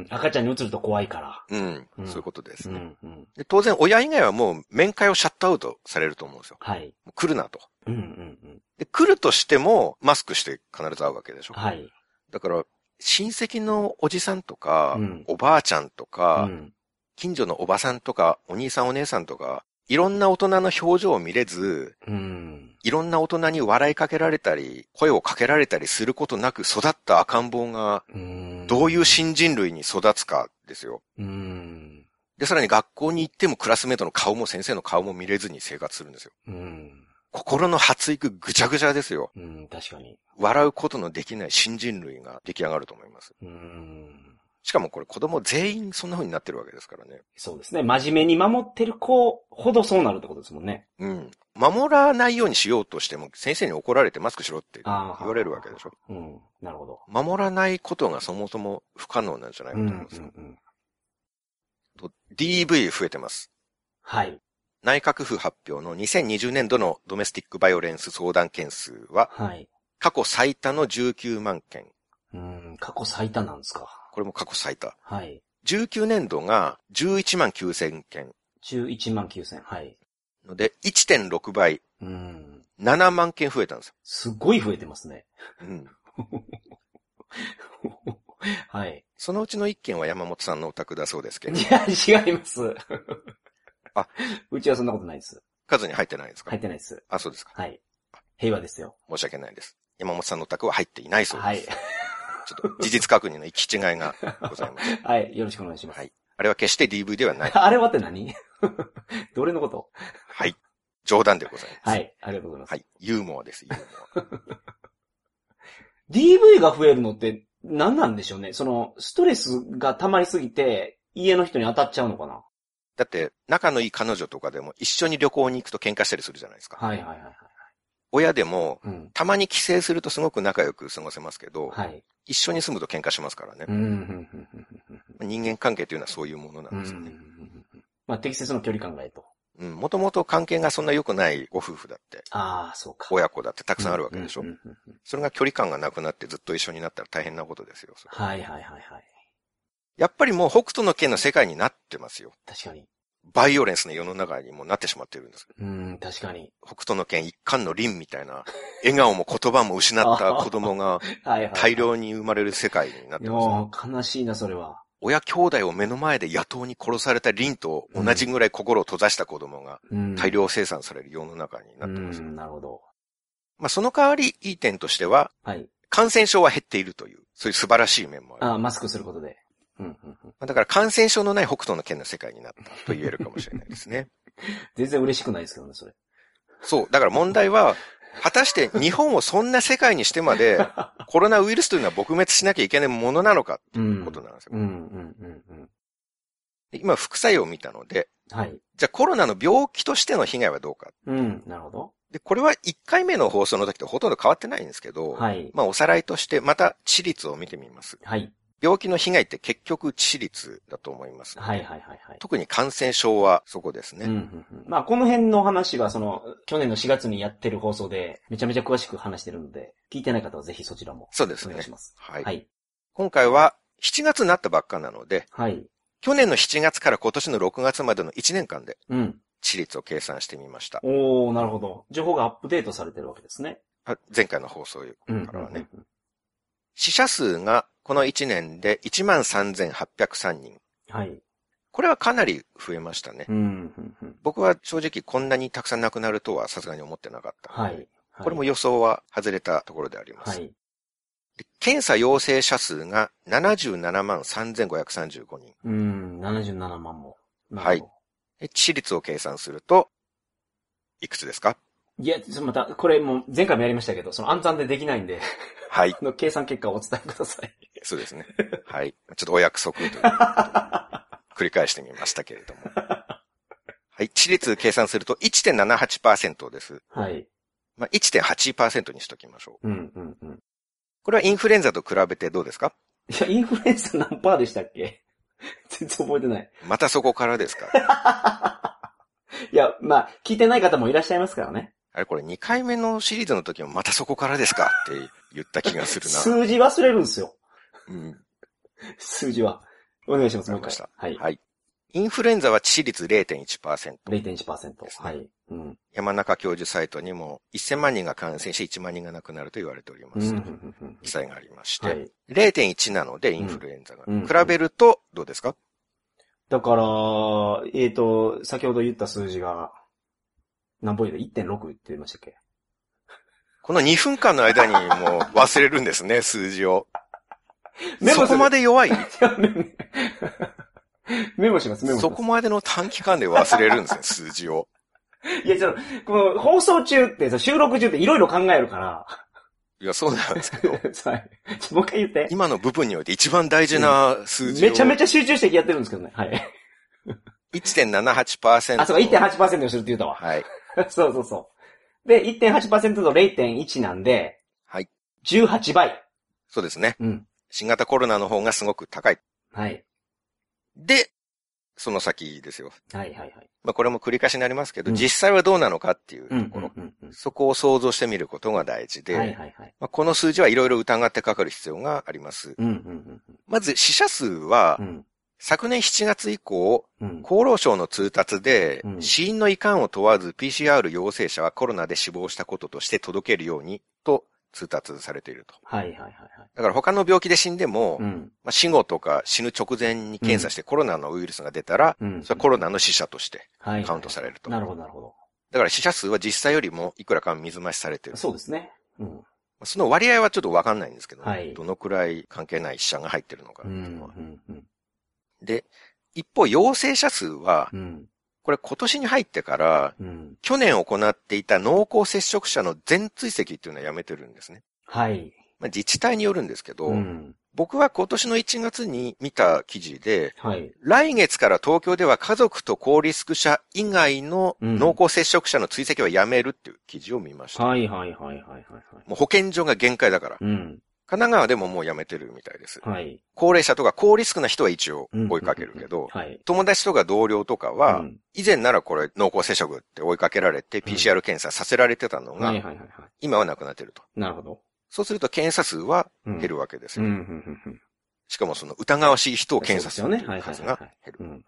ん。赤ちゃんに移ると怖いから。うん。うんそういうことですね、うん、うん。で。当然親以外はもう面会をシャットアウトされると思うんですよ。はい。来るなと。うん、うん、うん。で、来るとしてもマスクして必ず会うわけでしょ。はい。だから、親戚のおじさんとか、うんおばあちゃんとか、ん。近所のおばさんとか、お兄さんお姉さんとか、いろんな大人の表情を見れず、うん。いろんな大人に笑いかけられたり、声をかけられたりすることなく育った赤ん坊が、うん。どういう新人類に育つかですよ。うん。で、さらに学校に行ってもクラスメートの顔も先生の顔も見れずに生活するんですよ。うん。心の発育ぐちゃぐちゃですよ。うん、確かに。笑うことのできない新人類が出来上がると思います。うん。しかもこれ子供全員そんな風になってるわけですからね。そうですね。真面目に守ってる子ほどそうなるってことですもんね。うん。守らないようにしようとしても先生に怒られてマスクしろって言われるわけでしょ。うん。なるほど。守らないことがそもそも不可能なんじゃないかと思いますよ。、うん。と DV 増えてます。はい。内閣府発表の2020年度のドメスティックバイオレンス相談件数ははい。過去最多の19万件。うん、過去最多なんですか。これも過去最多。はい。19年度が11万9000件。11万9000。はい。ので、1.6倍、うん。7万件増えたんですよ。すごい増えてますね。うん。はい。そのうちの1件は山本さんのお宅だそうですけどい、や、違います。あ、うちはそんなことないです。数に入ってないですか？入ってないです。あ、そうですか。はい。平和ですよ。申し訳ないです。山本さんのお宅は入っていないそうです。はい。ちょっと事実確認の行き違いがございます。はい。よろしくお願いします。はいあれは決して DV ではない。あれはって何？どれのこと？はい。冗談でございます。はい。ありがとうございます。はい。ユーモアです、ユーモア。DV が増えるのって何なんでしょうね？その、ストレスが溜まりすぎて、家の人に当たっちゃうのかな？だって、仲のいい彼女とかでも一緒に旅行に行くと喧嘩したりするじゃないですか。はいはいはいはい。親でも、うん。たまに帰省するとすごく仲良く過ごせますけど、はい。一緒に住むと喧嘩しますからね人間関係というのはそういうものなうんんですよね。うんまあ、適切な距離感がえと。うん。もともと関係がそんな良くないご夫婦だって、ああ、そうか。親子だってたくさんあるわけでしょ。それが距離感がなくなってずっと一緒になったら大変なことですよ。はいはいはいはい。やっぱりもう北斗の剣の世界になってますよ。確かに。バイオレンスの世の中にもなってしまってるんです。うん、確かに。北斗の剣一貫の輪みたいな、笑顔も言葉も失った子供がはいはいはい。大量に生まれる世界になってますよ。もう悲しいな、それは。親兄弟を目の前で野党に殺された輪と同じぐらい心を閉ざした子供がうん。大量生産される世の中になってますよ。うん、なるほど。まあその代わりいい点としては、はい。感染症は減っているという、そういう素晴らしい面もある。ああ、マスクすることで。うん、うん、うん。まあだから感染症のない北斗の剣の世界になったと言えるかもしれないですね。全然嬉しくないですけどね、それ。そう。だから問題は、果たして日本をそんな世界にしてまで、コロナウイルスというのは撲滅しなきゃいけないものなのかっていうことなんですよ。うん、うん、うん、うん。で今、副作用を見たので、はい。じゃあコロナの病気としての被害はどうか。うん、なるほど。で、これは1回目の放送の時とほとんど変わってないんですけど、はい。まあおさらいとしてまた致率を見てみます。はい。病気の被害って結局致率だと思います。はい、はい、はい、はい。特に感染症はそこですね。うんうんうんまあ、この辺の話は、その、去年の4月にやってる放送で、めちゃめちゃ詳しく話してるので、聞いてない方はぜひそちらもそうですねお願いし。ます。はい。はい。今回は7月になったばっかなので、はい。去年の7月から今年の6月までの1年間でうん。致率を計算してみました。おー、なるほど。情報がアップデートされてるわけですね。あ前回の放送うん。からはね。うん死者数がこの1年で13,803人。はい。これはかなり増えましたね。うん、うん、うん。僕は正直こんなにたくさん亡くなるとはさすがに思ってなかった。はい。これも予想は外れたところであります。はい。で検査陽性者数が77万3535人。うん、77万も。はいで致死率を計算すると、いくつですか？いや、また、これもう前回もやりましたけど、その暗算でできないんで、はい。あ の計算結果をお伝えください。そうですね。はい。ちょっとお約束ということで 繰り返してみましたけれども。はい。致死率計算すると1.78%です。はい。まあ、1.8%にしときましょう。うん、うん、うん。これはインフルエンザと比べてどうですか？いや、インフルエンザ何パーでしたっけ？全然覚えてない。またそこからですか？いや、まあ、聞いてない方もいらっしゃいますからね。あれこれ2回目のシリーズの時もまたそこからですか？って言った気がするな。数字忘れるんですよ。うん。数字は。お願いします、もう一回。はい。はい。インフルエンザは致死率0.1%。0.1%。ですねはい。うん。山中教授サイトにも1000万人が感染し1万人が亡くなると言われておりまうん、す。記載がありまして、はい。0.1なのでインフルエンザが。うん比べるとどうですか？だから、えっ、と、先ほど言った数字が、何本言う ?1.6 って言いましたっけ？この2分間の間にもう忘れるんですね、数字を。メモそこまで弱い？メモします、メモします。そこまでの短期間で忘れるんですね、数字を。いや、ちょっと、この放送中ってさ、収録中っていろいろ考えるから。いや、そうなんですけど、はい。ちょもう一回言って。今の部分において一番大事な数字を。めちゃめちゃ集中してやってるんですけどね。はい。1.78%。あ、そうか、1.8%にするって言うたわ。はい。そうそうそう。で、1.8%と0.1なんで、はい。18倍。そうですね。うん。新型コロナの方がすごく高い。はい。で、その先ですよ。はいはいはい。まあこれも繰り返しになりますけど、うん実際はどうなのかっていううんところ。うんうんそこを想像してみることが大事で、はいはいはい。まあ、この数字はいろいろ疑ってかかる必要があります。うんうんまず死者数はう、ん昨年7月以降、うん。うん。厚労省の通達でう、ん死因の遺憾を問わず PCR 陽性者はコロナで死亡したこととして届けるようにと通達されていると。はいはいはいはい。だから他の病気で死んでも、うん。まあ、死後とか死ぬ直前に検査してコロナのウイルスが出たら、うん。それはコロナの死者としてはい。カウントされると。なるほどなるほだから死者数は実際よりもいくらか水増しされてど。る。そうですね。うん。その割合はちょっとわかんないんですけど、はいどのくらい関係ない死者が入ってるのかうっていうのは。ん。うん。で、一方陽性者数は、うん。これ今年に入ってから、うん。去年行っていた濃厚接触者の全追跡っていうのはやめてるんですね。はい。まあ、自治体によるんですけど、うん。僕は今年の1月に見た記事で、はい。来月から東京では家族と高リスク者以外のうん濃厚接触者の追跡はやめるっていう記事を見ました。はいはいはいはいはいはい。もう保健所が限界だから。うん。神奈川でももうやめてるみたいです。はい。高齢者とか高リスクな人は一応うん追いかけるけど、はい。友達とか同僚とかは、うん以前ならこれ濃厚接触って追いかけられて PCR 検査させられてたのが、はいはいはいはい。今はなくなってると。なるほど。そうすると検査数はうん減るわけですうん。うよ。んうんうん。しかもその疑わしい人を検査する数が減る。うん。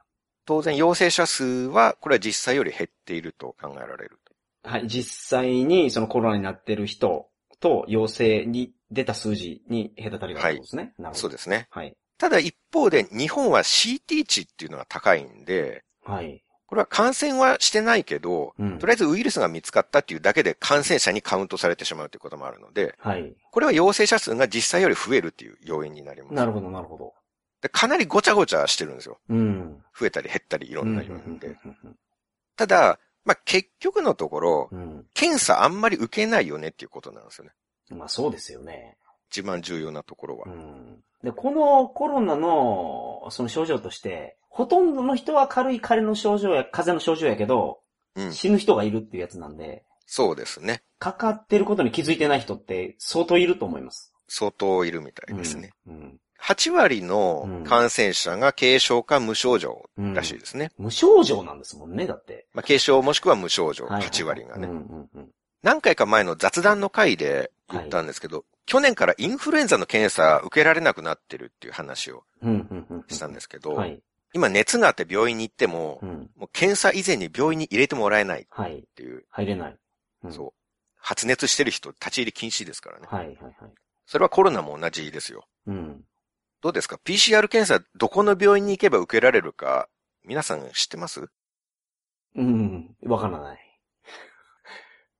当然陽性者数は、これは実際より減っていると考えられる。はい。実際にそのコロナになってる人と陽性に出た数字に隔たりがあるんですね。なるほど。そうですね。はい。ただ一方で日本は CT 値っていうのが高いんで、はい。これは感染はしてないけど、うんとりあえずウイルスが見つかったっていうだけで感染者にカウントされてしまうということもあるので、はい。これは陽性者数が実際より増えるっていう要因になります。なるほどなるほど。でかなりごちゃごちゃしてるんですよ。うん。増えたり減ったりいろんな要因で。うんただ、まあ、結局のところ、うん。検査あんまり受けないよねっていうことなんですよね。まあそうですよね。一番重要なところは。うん。で、このコロナの、その症状として、ほとんどの人は軽い風邪の症状や、風邪の症状やけど、うん。死ぬ人がいるっていうやつなんで、そうですね。かかってることに気づいてない人って相当いると思います。相当いるみたいですね。うん。8割の感染者が軽症か無症状うんらしいですね。無症状なんですもんね、だって。まあ、軽症もしくは無症状、はい8割がね。うんうんうん。何回か前の雑談の回で言ったんですけど、去年からインフルエンザの検査受けられなくなってるっていう話を。したんですけど、はい。今熱があって病院に行っても、うん。もう検査以前に病院に入れてもらえないっはい。ていう、入れない。うんそう。発熱してる人立ち入り禁止ですからね。はいはいはい。それはコロナも同じですよ。うん。どうですか ?PCR 検査、どこの病院に行けば受けられるか、皆さん知ってます？うん。わからない。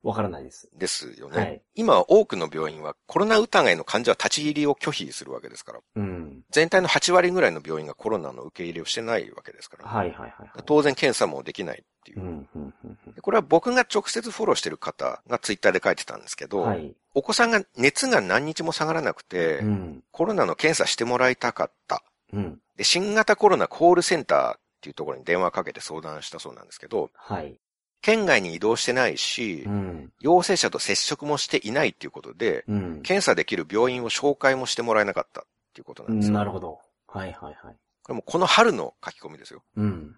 わからないです。ですよね。はい。今、多くの病院はコロナ疑いの患者は立ち入りを拒否するわけですから。うん。全体の8割ぐらいの病院がコロナの受け入れをしてないわけですから。はいはいはいはい。当然検査もできないっていうう。ん、うん、うんでこれは僕が直接フォローしてる方がツイッターで書いてたんですけうど、ん。はい。お子さんが熱が何日も下がらなくて、うん。コロナの検査してもらいたかった。うん。で、新型コロナコールセンターっていうところに電話かけて相談したそうなんですけど、はい。県外に移動してないしう、ん。陽陽性者と接触もしていないっていうことで、うん。検査できる病院を紹介もしてもらえなかったっていうことなんですよ。なるほど。はいはいはい。これもこの春の書き込みですよ。うん。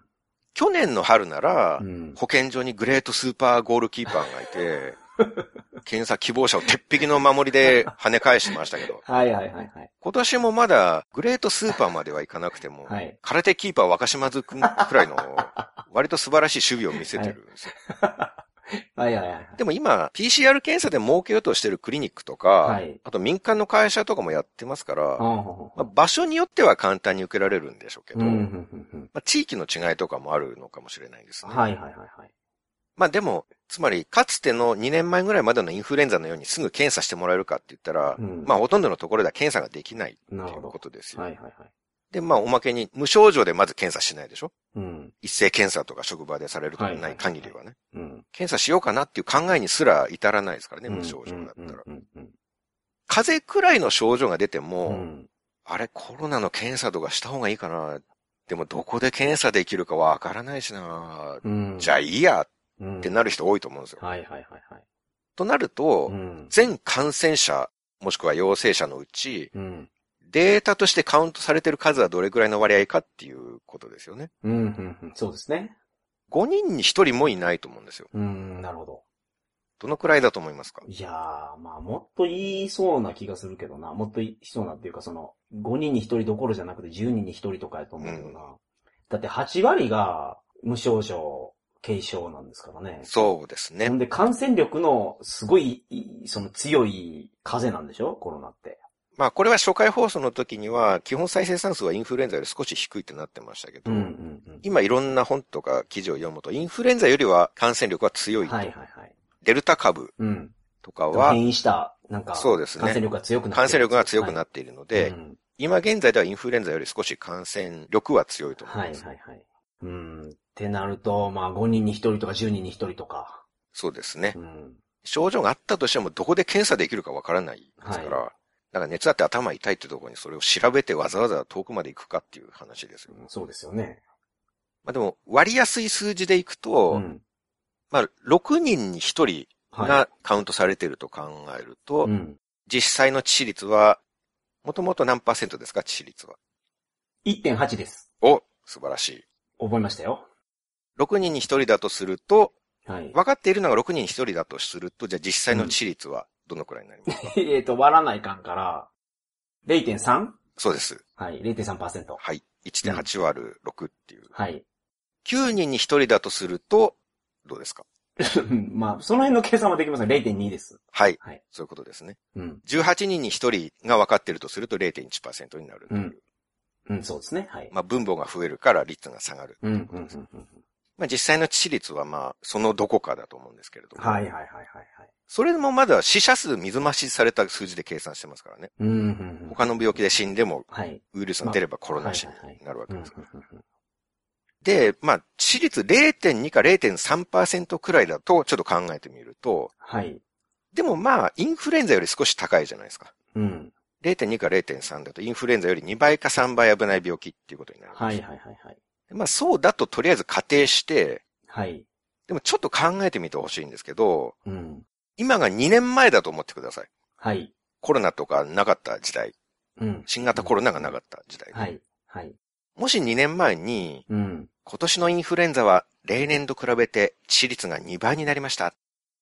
去年の春ならう、ん。保健所にグレートスーパーゴールキーパーがいて、検査希望者を鉄壁の守りで跳ね返してましたけど、はいはいはいはい。今年もまだグレートスーパーまではいかなくても、はい空手キーパー若島津くんくらいの 割と素晴らしい守備を見せてるんですよ。はいはいはい。でも今、PCR 検査で儲けようとしてるクリニックとか、はいあと民間の会社とかもやってますから、あまあ、場所によっては簡単に受けられるんでしょうけど、地域の違いとかもあるのかもしれないですね。はいはいはいはい。まあでも、つまり、かつての2年前ぐらいまでのインフルエンザのようにすぐ検査してもらえるかって言ったら、うんまあほとんどのところでは検査ができないっていう。ことですよ。はいはいはい。で、まあおまけに無症状でまず検査しないでしょ？うん。一斉検査とか職場でされるとかない限りはね。うん。検査しようかなっていう考えにすら至らないですからね、無症状だったら。風邪くらいの症状が出ても、うん。あれコロナの検査とかした方がいいかなでもどこで検査できるかわからないしな、うん。じゃあいいやうん、ってなる人多いと思うんですよ。はいはいはいはい。となると、うん。全感染者、もしくは陽性者のうち、うん。データとしてカウントされてる数はどれくらいの割合かっていうことですよね。うん、うん、うん。そうですね。5人に1人もいないと思うんですよ。うん、なるほど。どのくらいだと思いますか？いやー、まあ、もっと言いそうな気がするけどな。もっと言いそうなっていうか、その、5人に1人どころじゃなくて10人に1人とかやと思うけどな。だって8割が無症状、軽症なんですからね。そうですねほ。んで感染力のすごい、いその強い風邪なんでしょ？コロナって。まあこれは初回放送の時には、基本再生産数はインフルエンザより少し低いってなってましたけど、うんうんうん。今いろんな本とか記事を読むと、インフルエンザよりは感染力は強いと。はいはいはい。デルタ株うん。とかは、変異した、なんか、そうですね感染力が強くなって感染力が強くなっっているので、うん今現在ではインフルエンザより少し感染力は強いと思いはいます。はいはい。うん。ってなると、まあ5人に1人とか10人に1人とか。そうですねう。ん。症状があったとしてもどこで検査できるかわからないですから、はだから熱あって頭痛いってところにそれを調べてわざわざ遠くまで行くかっていう話ですよ。そうですよね。まあでも割りやすい数字でいくと、うん。まあ6人に1人はがカウントされていると考えると、い。うん。実際の致死率は、もともと何パーセントですか致死率は？1.8です。お素晴らしい。覚えましたよ。6人に1人だとすると、はい。分かっているのが6人に1人だとすると、じゃあ実際の致死率はどのくらいになりますか、えっと、割らないかんから、0.3? そうです。はい。0.3%。はい。1.8割る6っていう。はい。9人に1人だとすると、どうですか？まあ、その辺の計算はできません。0.2です。はい。はい。そういうことですね。うん。18人に1人が分かっているとすると0.1%になるという。うんうん、そうですね。はい。まあ分母が増えるから率が下がる。うん、うん、うんうん。まあ実際の致死率はまあそのどこかだと思うんですけれども。はい、はい、はい、はい。はいそれもまだ死者数水増しされた数字で計算してますからね。うん、うん、うん。他の病気で死んでもはい。ウイルスが出ればコロナ死になるわけですから。うんで、まあ致死率0.2か0.3%くらいだとちょっと考えてみると、はい。でもまあインフルエンザより少し高いじゃないですか。うん。0.2か0.3だとインフルエンザより2倍か3倍危ない病気っていうことになるんです。はい、はい、はい、はい。まあそうだととりあえず仮定して、はい。でもちょっと考えてみてほしいんですけど、うん。今が2年前だと思ってください。はい。コロナとかなかった時代。うん。新型コロナがなかった時代。はい。はい。もし2年前に、うん。今年のインフルエンザは例年と比べて致死率が2倍になりました。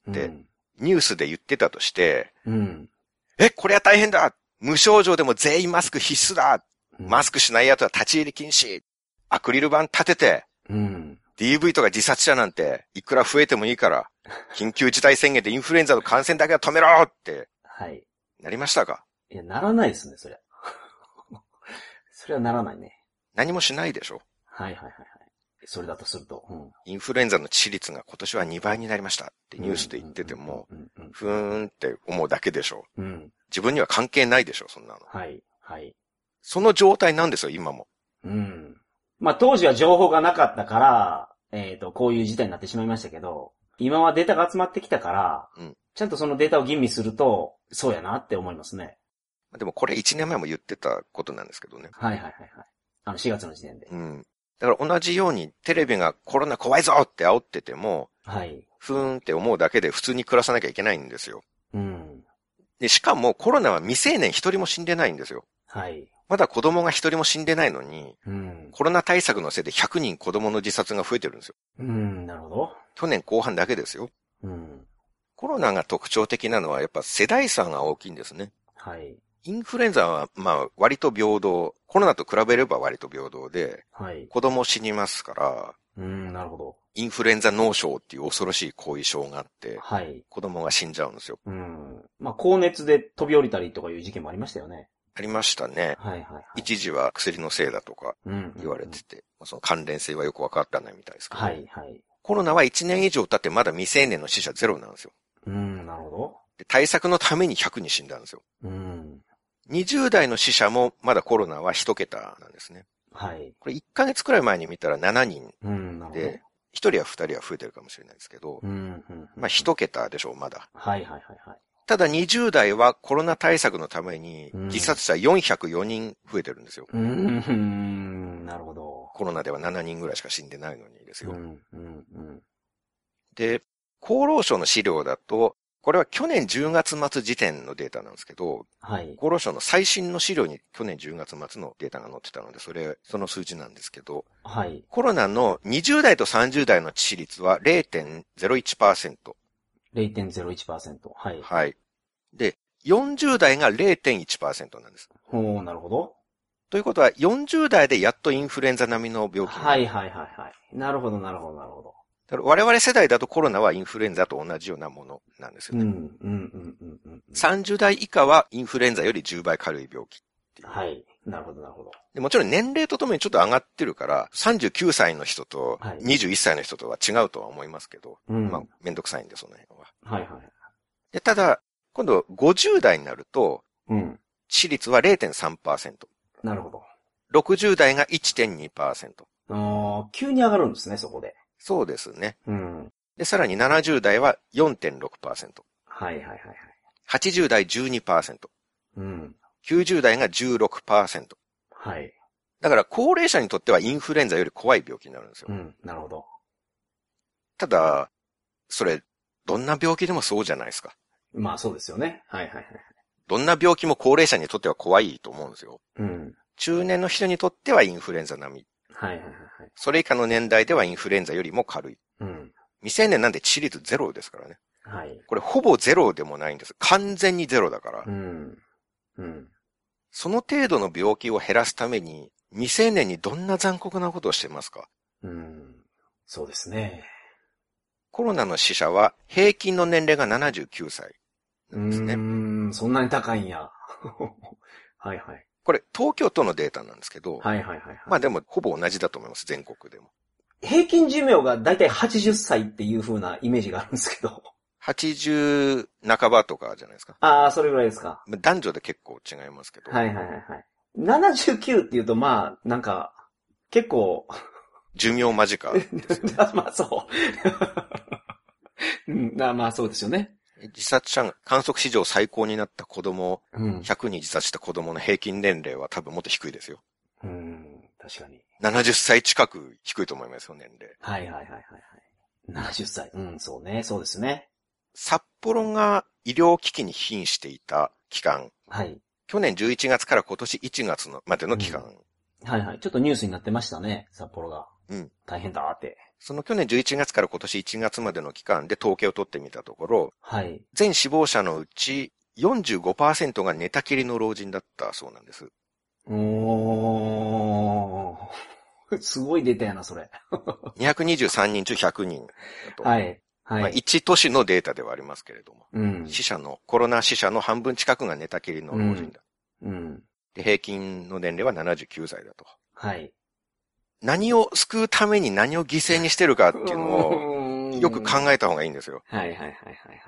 でうんニュースで言ってたとして、うん。え、これは大変だ無症状でも全員マスク必須だマスクしない奴は立ち入り禁止アクリル板立てて、うん。DV とか自殺者なんていくら増えてもいいから、緊急事態宣言でインフルエンザの感染だけは止めろってはい。なりましたか？いや、ならないですね、そりゃ。それはならないね。何もしないでしょ？はいはいはいはい。それだとすると。うん。インフルエンザの致死率が今年は2倍になりましたってニュースで言ってても、うんうんうんふーんって思うだけでしょ？うん。うん。自分には関係ないでしょそんなの。はい。はい。その状態なんですよ、今も。うん。まあ当時は情報がなかったから、えっ、と、こういう事態になってしまいましたけど、今はデータが集まってきたから、うんちゃんとそのデータを吟味すると、そうやなって思いますね。でもこれ1年前も言ってたことなんですけどね。はいはいはいはい。あの、4月の時点で。うん。だから同じようにテレビがコロナ怖いぞって煽ってても、はい。ふーんって思うだけで普通に暮らさなきゃいけないんですよ。うん。で、しかもコロナは未成年一人も死んでないんですよ。はい。まだ子供が一人も死んでないのに、うん。コロナ対策のせいで100人子供の自殺が増えてるんですよ。うん、なるほど。去年後半だけですよ。うん。コロナが特徴的なのはやっぱ世代差が大きいんですね。はい。インフルエンザはまあ割と平等。コロナと比べれば割と平等で、はい。子供死にますから、うん、なるほど。インフルエンザ脳症っていう恐ろしい後遺症があって、はい。子供が死んじゃうんですよ。うん。まあ、高熱で飛び降りたりとかいう事件もありましたよね。ありましたね。はいはいはい。一時は薬のせいだとかうん。言われてて、まあその関連性はよくわからないみたいですけど、はいはい。コロナは1年以上経ってまだ未成年の死者ゼロなんですよ。うん、なるほで対策のために100人死んだんですよ。ど。うん。20代の死者もまだコロナは1桁なんですね。はい。これ1ヶ月くらい前に見たら7人うん、なるほど。で、1人や2人は増えてるかもしれないですけど、うん、うん。まあ1桁でしょう、まだ。はいはいはいはい。ただ20代はコロナ対策のためにうん自殺者404人増えてるんですよ。うん、うんなるほど。コロナでは7人ぐらいしか死んでないのにですよ。うん、うん、うん。で、厚労省の資料だと、これは去年10月末時点のデータなんですけど、はい。厚労省の最新の資料に去年10月末のデータが載ってたので、それ、その数字なんですけど、はい。コロナの20代と30代の致死率は0.01%。0.01%。はい。はい。で、40代が0.1%なんです。ほう、なるほど。ということは、40代でやっとインフルエンザ並みの病気はいはいはいはい。なるほどなるほどなるほど。我々世代だとコロナはインフルエンザと同じようなものなんですよね。うん、うん、うん、うん、うん。30代以下はインフルエンザより10倍軽い病気。はい。なるほどなるほど。でもちろん年齢とともにちょっと上がってるから、39歳の人とはい21歳の人とは違うとは思いますけど、うん。まあ、めんどくさいんで、その辺は。はいはい。で、ただ、今度50代になると、うん。致死率は0.3%。なるほど。60代が1.2%。あー急に上がるんですね、そこで。そうですね。うん。で、さらに70代は4.6%。はいはいはいはい。80代12%。うん。90代が16%。はい。だから高齢者にとってはインフルエンザより怖い病気になるんですよう。ん。なるほど。ただ、それ、どんな病気でもそうじゃないですか。まあそうですよね。はいはいはい。どんな病気も高齢者にとっては怖いと思うんですよ。うん。中年の人にとってはインフルエンザ並み。はいはいはいはい。それ以下の年代ではインフルエンザよりも軽い。うん。未成年なんで致死率ゼロですからね。はい。これほぼゼロでもないんです。完全にゼロだから。うん。うん。その程度の病気を減らすために、未成年にどんな残酷なことをしてますか？うん。そうですね。コロナの死者は平均の年齢が79歳うなんですね。ーん。そんなに高いんや。はいはい。これ東京都のデータなんですけど、はいはいはいはい。まあでもほぼ同じだと思います、全国でも。平均寿命がだいたい80歳っていう風なイメージがあるんですけど。80半ばとかじゃないですか。ああ、それぐらいですか。まあ男女で結構違いますけど、はいはいはいはい。79っていうとまあ、なんか、結構、寿命間近。まあそう。うん、なまあそうですよね。自殺者が観測史上最高になった子供、うん。100人自殺した子供の平均年齢は多分もっと低いですよ。うん、確かに。70歳近く低いと思いますよ、年齢。はいはいはいはいはい。70歳。うん、そうね、そうですね。札幌が医療機器に瀕していた期間、はい。去年11月から今年1月のまでの期間、はいはい。ちょっとニュースになってましたね、札幌が。うん。大変だって。その去年11月から今年1月までの期間で統計を取ってみたところ、はい。全死亡者のうち45%が寝たきりの老人だったそうなんです。おー。すごい出たやな、それ。223人中100人だと。はい。はいまあ、はい。1都市のデータではありますけれども、うん。死者の、コロナ死者の半分近くが寝たきりの老人だ。うん。で、平均の年齢は79歳だと。はい。何を救うために何を犠牲にしてるかっていうのを、をよく考えた方がいいんですよ。はいはいはいはいはい。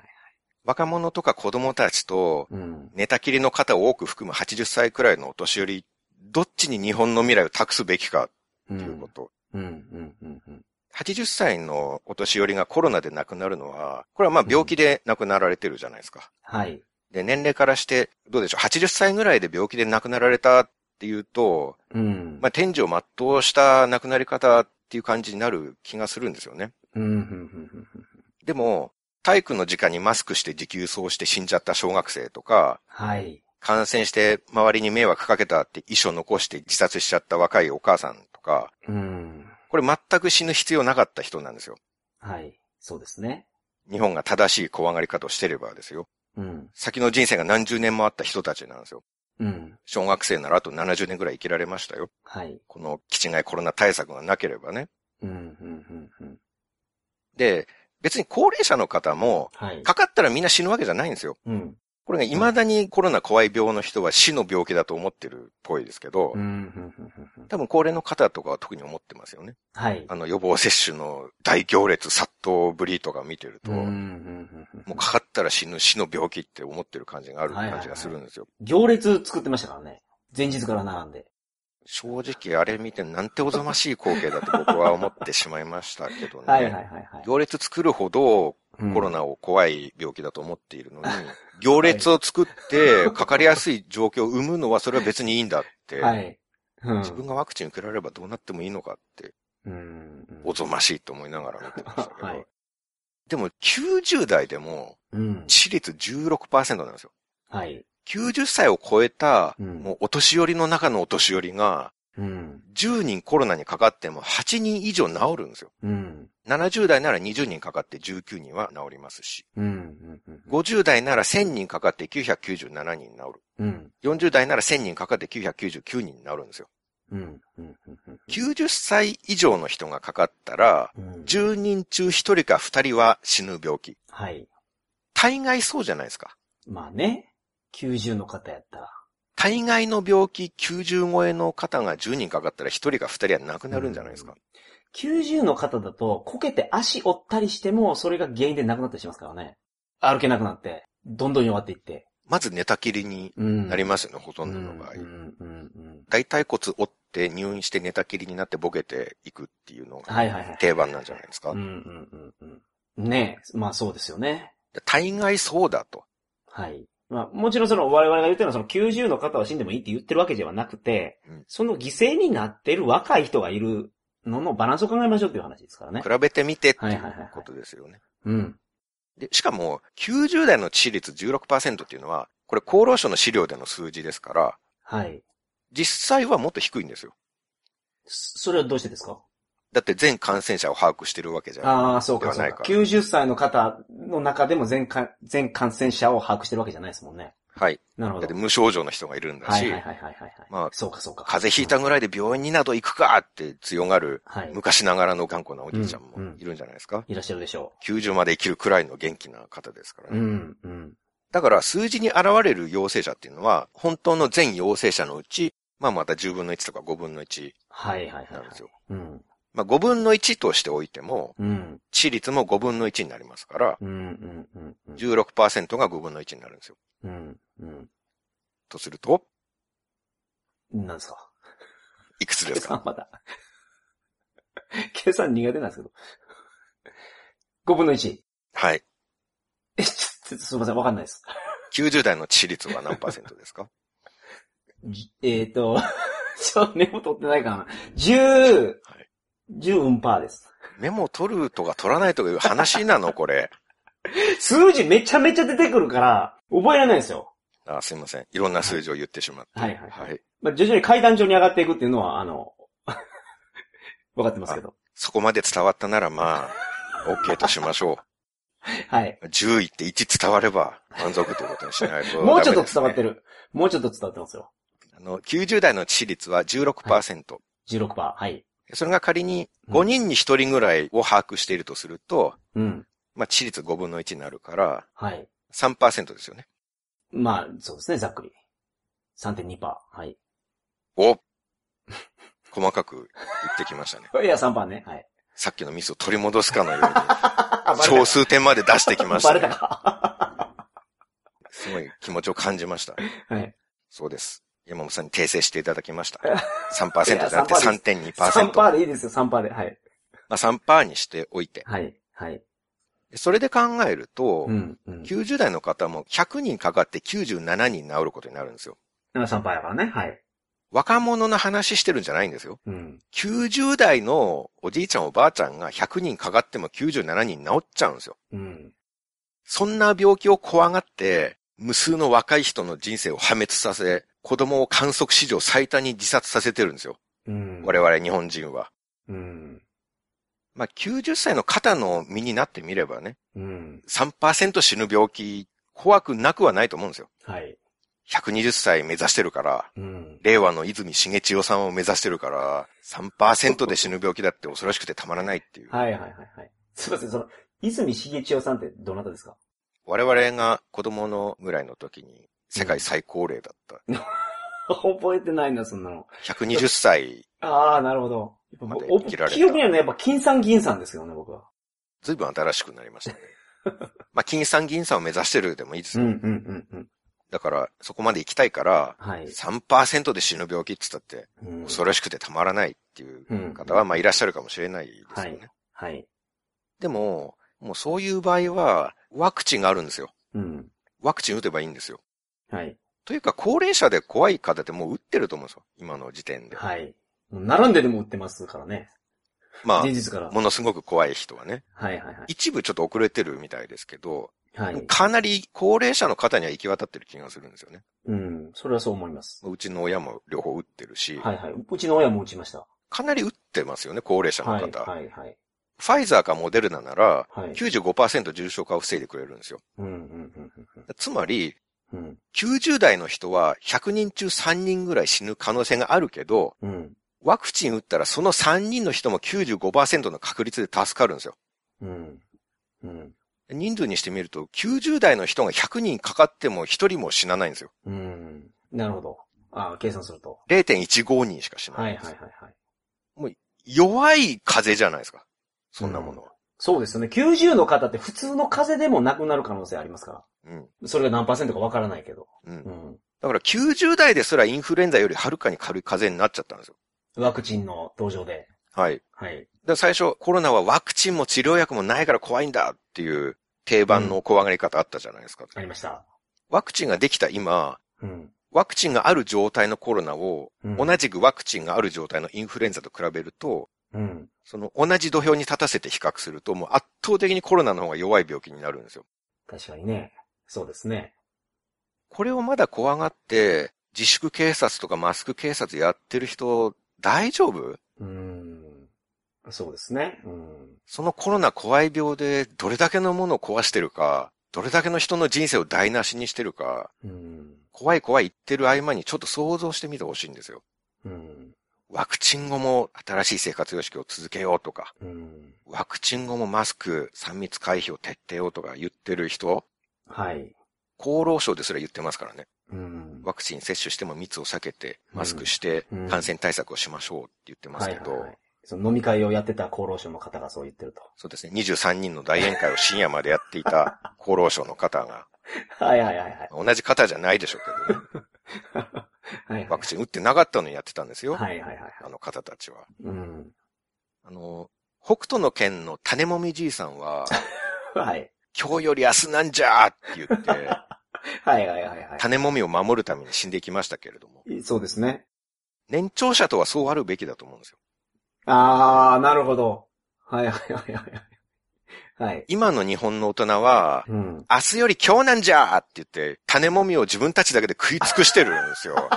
若者とか子供たちと、うん。寝たきりの方を多く含む80歳くらいのお年寄り、どっちに日本の未来を託すべきかうということ。ん。うん。うん。うん。うん。80歳のお年寄りがコロナで亡くなるのは、これはまあ病気で亡くなられてるじゃないですか。はい。で、年齢からして、どうでしょう、80歳ぐらいで病気で亡くなられたっていうと、うん。まあ天寿を全うした亡くなり方っていう感じになる気がするんですよね。でも、体育の時間にマスクして持久走して死んじゃった小学生とか、はい。感染して周りに迷惑かけたって遺書残して自殺しちゃった若いお母さんとか、うん。これ全く死ぬ必要なかった人なんですよ。はい。そうですね。日本が正しい怖がり方をしてればですよ。うん。先の人生が何十年もあった人たちなんですよ。うん。小学生ならあと70年くらい生きられましたよ。はい。この基違いコロナ対策がなければね。うん。うん。うん。うん。で、別に高齢者の方も、はい。かかったらみんな死ぬわけじゃないんですよ。うん。これが未だにコロナ怖い病の人は死の病気だと思ってるっぽいですけど。多分高齢の方とかは特に思ってますよね。はい。あの予防接種の大行列殺到ぶりとか見てると。もうかかったら死ぬ死の病気って思ってる感じがあるはいはいはい感じがするんですよ。行列作ってましたからね。前日から並んで。正直あれ見てなんておぞましい光景だと僕は思ってしまいましたけどね。はいはいはいはい。行列作るほどうんコロナを怖い病気だと思っているのに、行列を作ってかかりやすい状況を生むのはそれは別にいいんだって、はい。うん。自分がワクチン受けられればどうなってもいいのかって、うん。おぞましいと思いながら見てましたけど、はいでも90代でもうん。致死率16%なんですよ。はい。90歳を超えた、うんもうお年寄りの中のお年寄りが、うん。10人コロナにかかっても8人以上治るんですよ。うん。70代なら20人かかって19人は治りますし、うん。うん。うん。50代なら1000人かかって997人治る。うん。40代なら1000人かかって999人治るんですよ。うん。うん。うん。90歳以上の人がかかったら、うん。10人中1人か2人は死ぬ病気。はい。大概そうじゃないですか。まあね。90の方やったら。大概の病気90超えの方が10人かかったら1人か2人は亡くなるんじゃないですか。90の方だと、こけて足折ったりしても、それが原因で亡くなったりしますからね。歩けなくなって、どんどん弱っていって。まず寝たきりにうんなりますよね、ほとんどの場合う。ん。うん。うん。大腿骨折って入院して寝たきりになってボケていくっていうのが。定番なんじゃないですかうん。うん。うん。うん。ねえ。まあそうですよね。大概そうだと。はい。まあ、もちろんその我々が言ってるのはその90の方は死んでもいいって言ってるわけではなくて、うんその犠牲になってる若い人がいるののバランスを考えましょうっていう話ですからね比。べてみてってはいいはいはいはいうことですよね。うん。で、しかも、90代の致死率16%っていうのは、これ厚労省の資料での数字ですから、はい。実際はもっと低いんですよ。そそれはどうしてですか？だって全感染者を把握してるわけじゃああ、そうか、そうか。ではないから。90歳の方の中でも全か全感染者を把握してるわけじゃないですもんね。はい。なるほどだって。無症状の人がいるんだし、はいはいはいはいはい。まあそうかそうか。風邪ひいたぐらいで病院になど行くかって強がるはい。昔ながらの頑固なおじいちゃんもうんうんいるんじゃないですか？いらっしゃるでしょ90まで生きるくらいの元気な方ですからう。ね。うん、うん。だから数字に現れる陽性者っていうのは、本当の全陽性者のうち、まあまた10分の1とか5分の1はいはいはいはいなんですよ。うん。まあ5分の1としておいても、うん。致死率も5分の1になりますから、うん、うん、うん。うん16%が5分の1になるんですよ。うん、うん。とすると、なんですか？いくつで計すか？算 まだ。計算苦手なんですけど。5分の1。はい。え、ちょっとすいません、わかんないです。90代の致死率は何パーセントですか？じえっ、ー、と、ちょ、メモ取ってないかな。10、はい10うんパーです。メモ取るとか取らないとかいう話なの？これ。数字めちゃめちゃ出てくるから、覚えられないんですよ。あすいません。いろんな数字を言ってしまって。はいはいはい。まあ、徐々に階段上に上がっていくっていうのは、あの、わかってますけど。そこまで伝わったならまあ、OK としましょ はい。う。10位って1伝われば満足ということにしないと、もうちょっと伝わってる。る。もうちょっと伝わってますよ。あの、90代の致死率は16%。16%。はい。それが仮に5人に1人ぐらいを把握しているとすると、うん。まあ、致率5分の1になるから、はい。3%ですよね。まあ、そうですね、ざっくり。3.2%。はい。お細かく言ってきましたね。いや、3%ね。はい。さっきのミスを取り戻すかのように、あ小数点まで出してきましたバレね、たか。すごい気持ちを感じました。はい。そうです。山本さんに訂正していただきました。いや3%じゃなくて3.2%。3%でいいですよ、3%で。はい。まあ、3%にしておいて。はい。はい。それで考えると、うん。うん。90代の方も100人かかって97人治ることになるんですよ。3%やからね。はい。若者の話してるんじゃないんですよ。うん。90代のおじいちゃんおばあちゃんが100人かかっても97人治っちゃうんですよ。うん。そんな病気を怖がって、無数の若い人の人生を破滅させ、子供を観測史上最多に自殺させてるんですよ。うん。我々日本人は。うん。まあ、90歳の肩の身になってみればね、うん。3%死ぬ病気、怖くなくはないと思うんですよ。はい。120歳目指してるから、うん。令和の泉重千代さんを目指してるから、3%で死ぬ病気だって恐ろしくてたまらないっていう。はいはいはいはい。すいません、その、泉重千代さんってどなたですか？我々が子供のぐらいの時に世界最高齢だった。覚えてないな、そんなの。120歳、ああ、なるほど。やっぱまでお生きられた記憶にはね、やっぱ金さん銀さんですけどね、僕は。ずいぶん新しくなりましたね。まあ、金さん銀さんを目指してるでもいいですよ。うんうんうんうん。だから、そこまで行きたいから、はい。3%で死ぬ病気って言ったって、うん恐ろしくてたまらないっていううん方は、まあ、いらっしゃるかもしれないですよね。はい。はい。でも、もうそういう場合は、ワクチンがあるんですよ。うん。ワクチン打てばいいんですよ。はい。というか、高齢者で怖い方ってもう打ってると思うんですよ。今の時点で。はい。並んででも売ってますからね。ま前日から。あ、ものすごく怖い人はね。はいはいはい。一部ちょっと遅れてるみたいですけど、はい。かなり高齢者の方には行き渡ってる気がするんですよね。うん。それはそう思います。うちの親も両方打ってるし、はいはい。うちの親も打ちました。かなり打ってますよね、高齢者のはい方。はいはい。ファイザーかモデルナなら、はい。95%重症化を防いでくれるんですよ。うんうんうんつまり、うんうん。90代の人は100人中3人ぐらい死ぬ可能性があるけど、うん。うん。ワクチン打ったらその3人の人も95%の確率で助かるんですよ。うん。うん。人数にしてみると、90代の人が100人かかっても1人も死なないんですよ。うん。なるほど。ああ、計算すると。0.15人しか死なない。はいはいはいはい。弱い風邪じゃないですか。そんなものは。そうですよね。90の方って普通の風邪でもなくなる可能性ありますから。うん。それが何パーセントかわからないけど。うん。うん。だから90代ですらインフルエンザよりはるかに軽い風邪になっちゃったんですよ。ワクチンの登場で。はい。はい。で最初コロナはワクチンも治療薬もないから怖いんだっていう定番の怖がり方あったじゃないですか。ありました。ワクチンができた今、うん。ワクチンがある状態のコロナを、うん同じくワクチンがある状態のインフルエンザと比べると、うん。その同じ土俵に立たせて比較すると、もう圧倒的にコロナの方が弱い病気になるんですよ。確かにね。そうですね。これをまだ怖がって、自粛警察とかマスク警察やってる人、大丈夫？うん。そうですね。うん。そのコロナ怖い病でどれだけのものを壊してるか、どれだけの人の人生を台無しにしてるか、うん。怖い怖い言ってる合間にちょっと想像してみてほしいんですよ。うん。ワクチン後も新しい生活様式を続けようとか、うん。ワクチン後もマスク、3密回避を徹底ようとか言ってる人、はい。厚労省ですら言ってますからね。うん。ワクチン接種しても密を避けて、マスクしてうん感染対策をしましょうって言ってますけど、はいはいはい。その飲み会をやってた厚労省の方がそう言ってると。そうですね、23人の大宴会を深夜までやっていた 厚労省の方が、はいはいはいはい。同じ方じゃないでしょうけどね。はいはいワクチン打ってなかったのにやってたんですよ。はいはいはいはい。あの方たちは。うん。あの、北斗の県の種もみじいさんは、はい。今日より明日なんじゃーって言って、はいはいはいは種もみを守るために死んでいきましたけれども、い。そうですね。年長者とはそうあるべきだと思うんですよ。あー、なるほど。はいはいはいはい。はい。今の日本の大人は、うん。明日より今日なんじゃーって言って、種もみを自分たちだけで食い尽くしてるんですよ。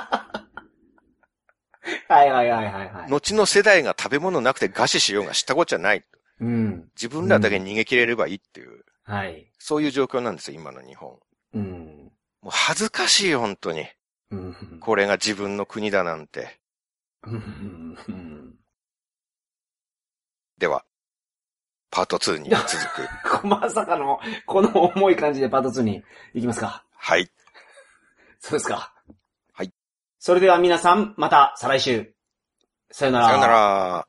はいはいはいはいはい。後の世代が食べ物なくて餓死しようが知ったことじゃない。うん。自分らだけ逃げ切れればいいっていう、はい。そういう状況なんですよ、今の日本。うん。もう恥ずかしいよ、本当に。うん。これが自分の国だなんて。うん。では、パート2に続く。まさかの、この重い感じでパート2に行きますか。はい。そうですか。はい。それでは皆さん、また再来週。さよなら。さよなら。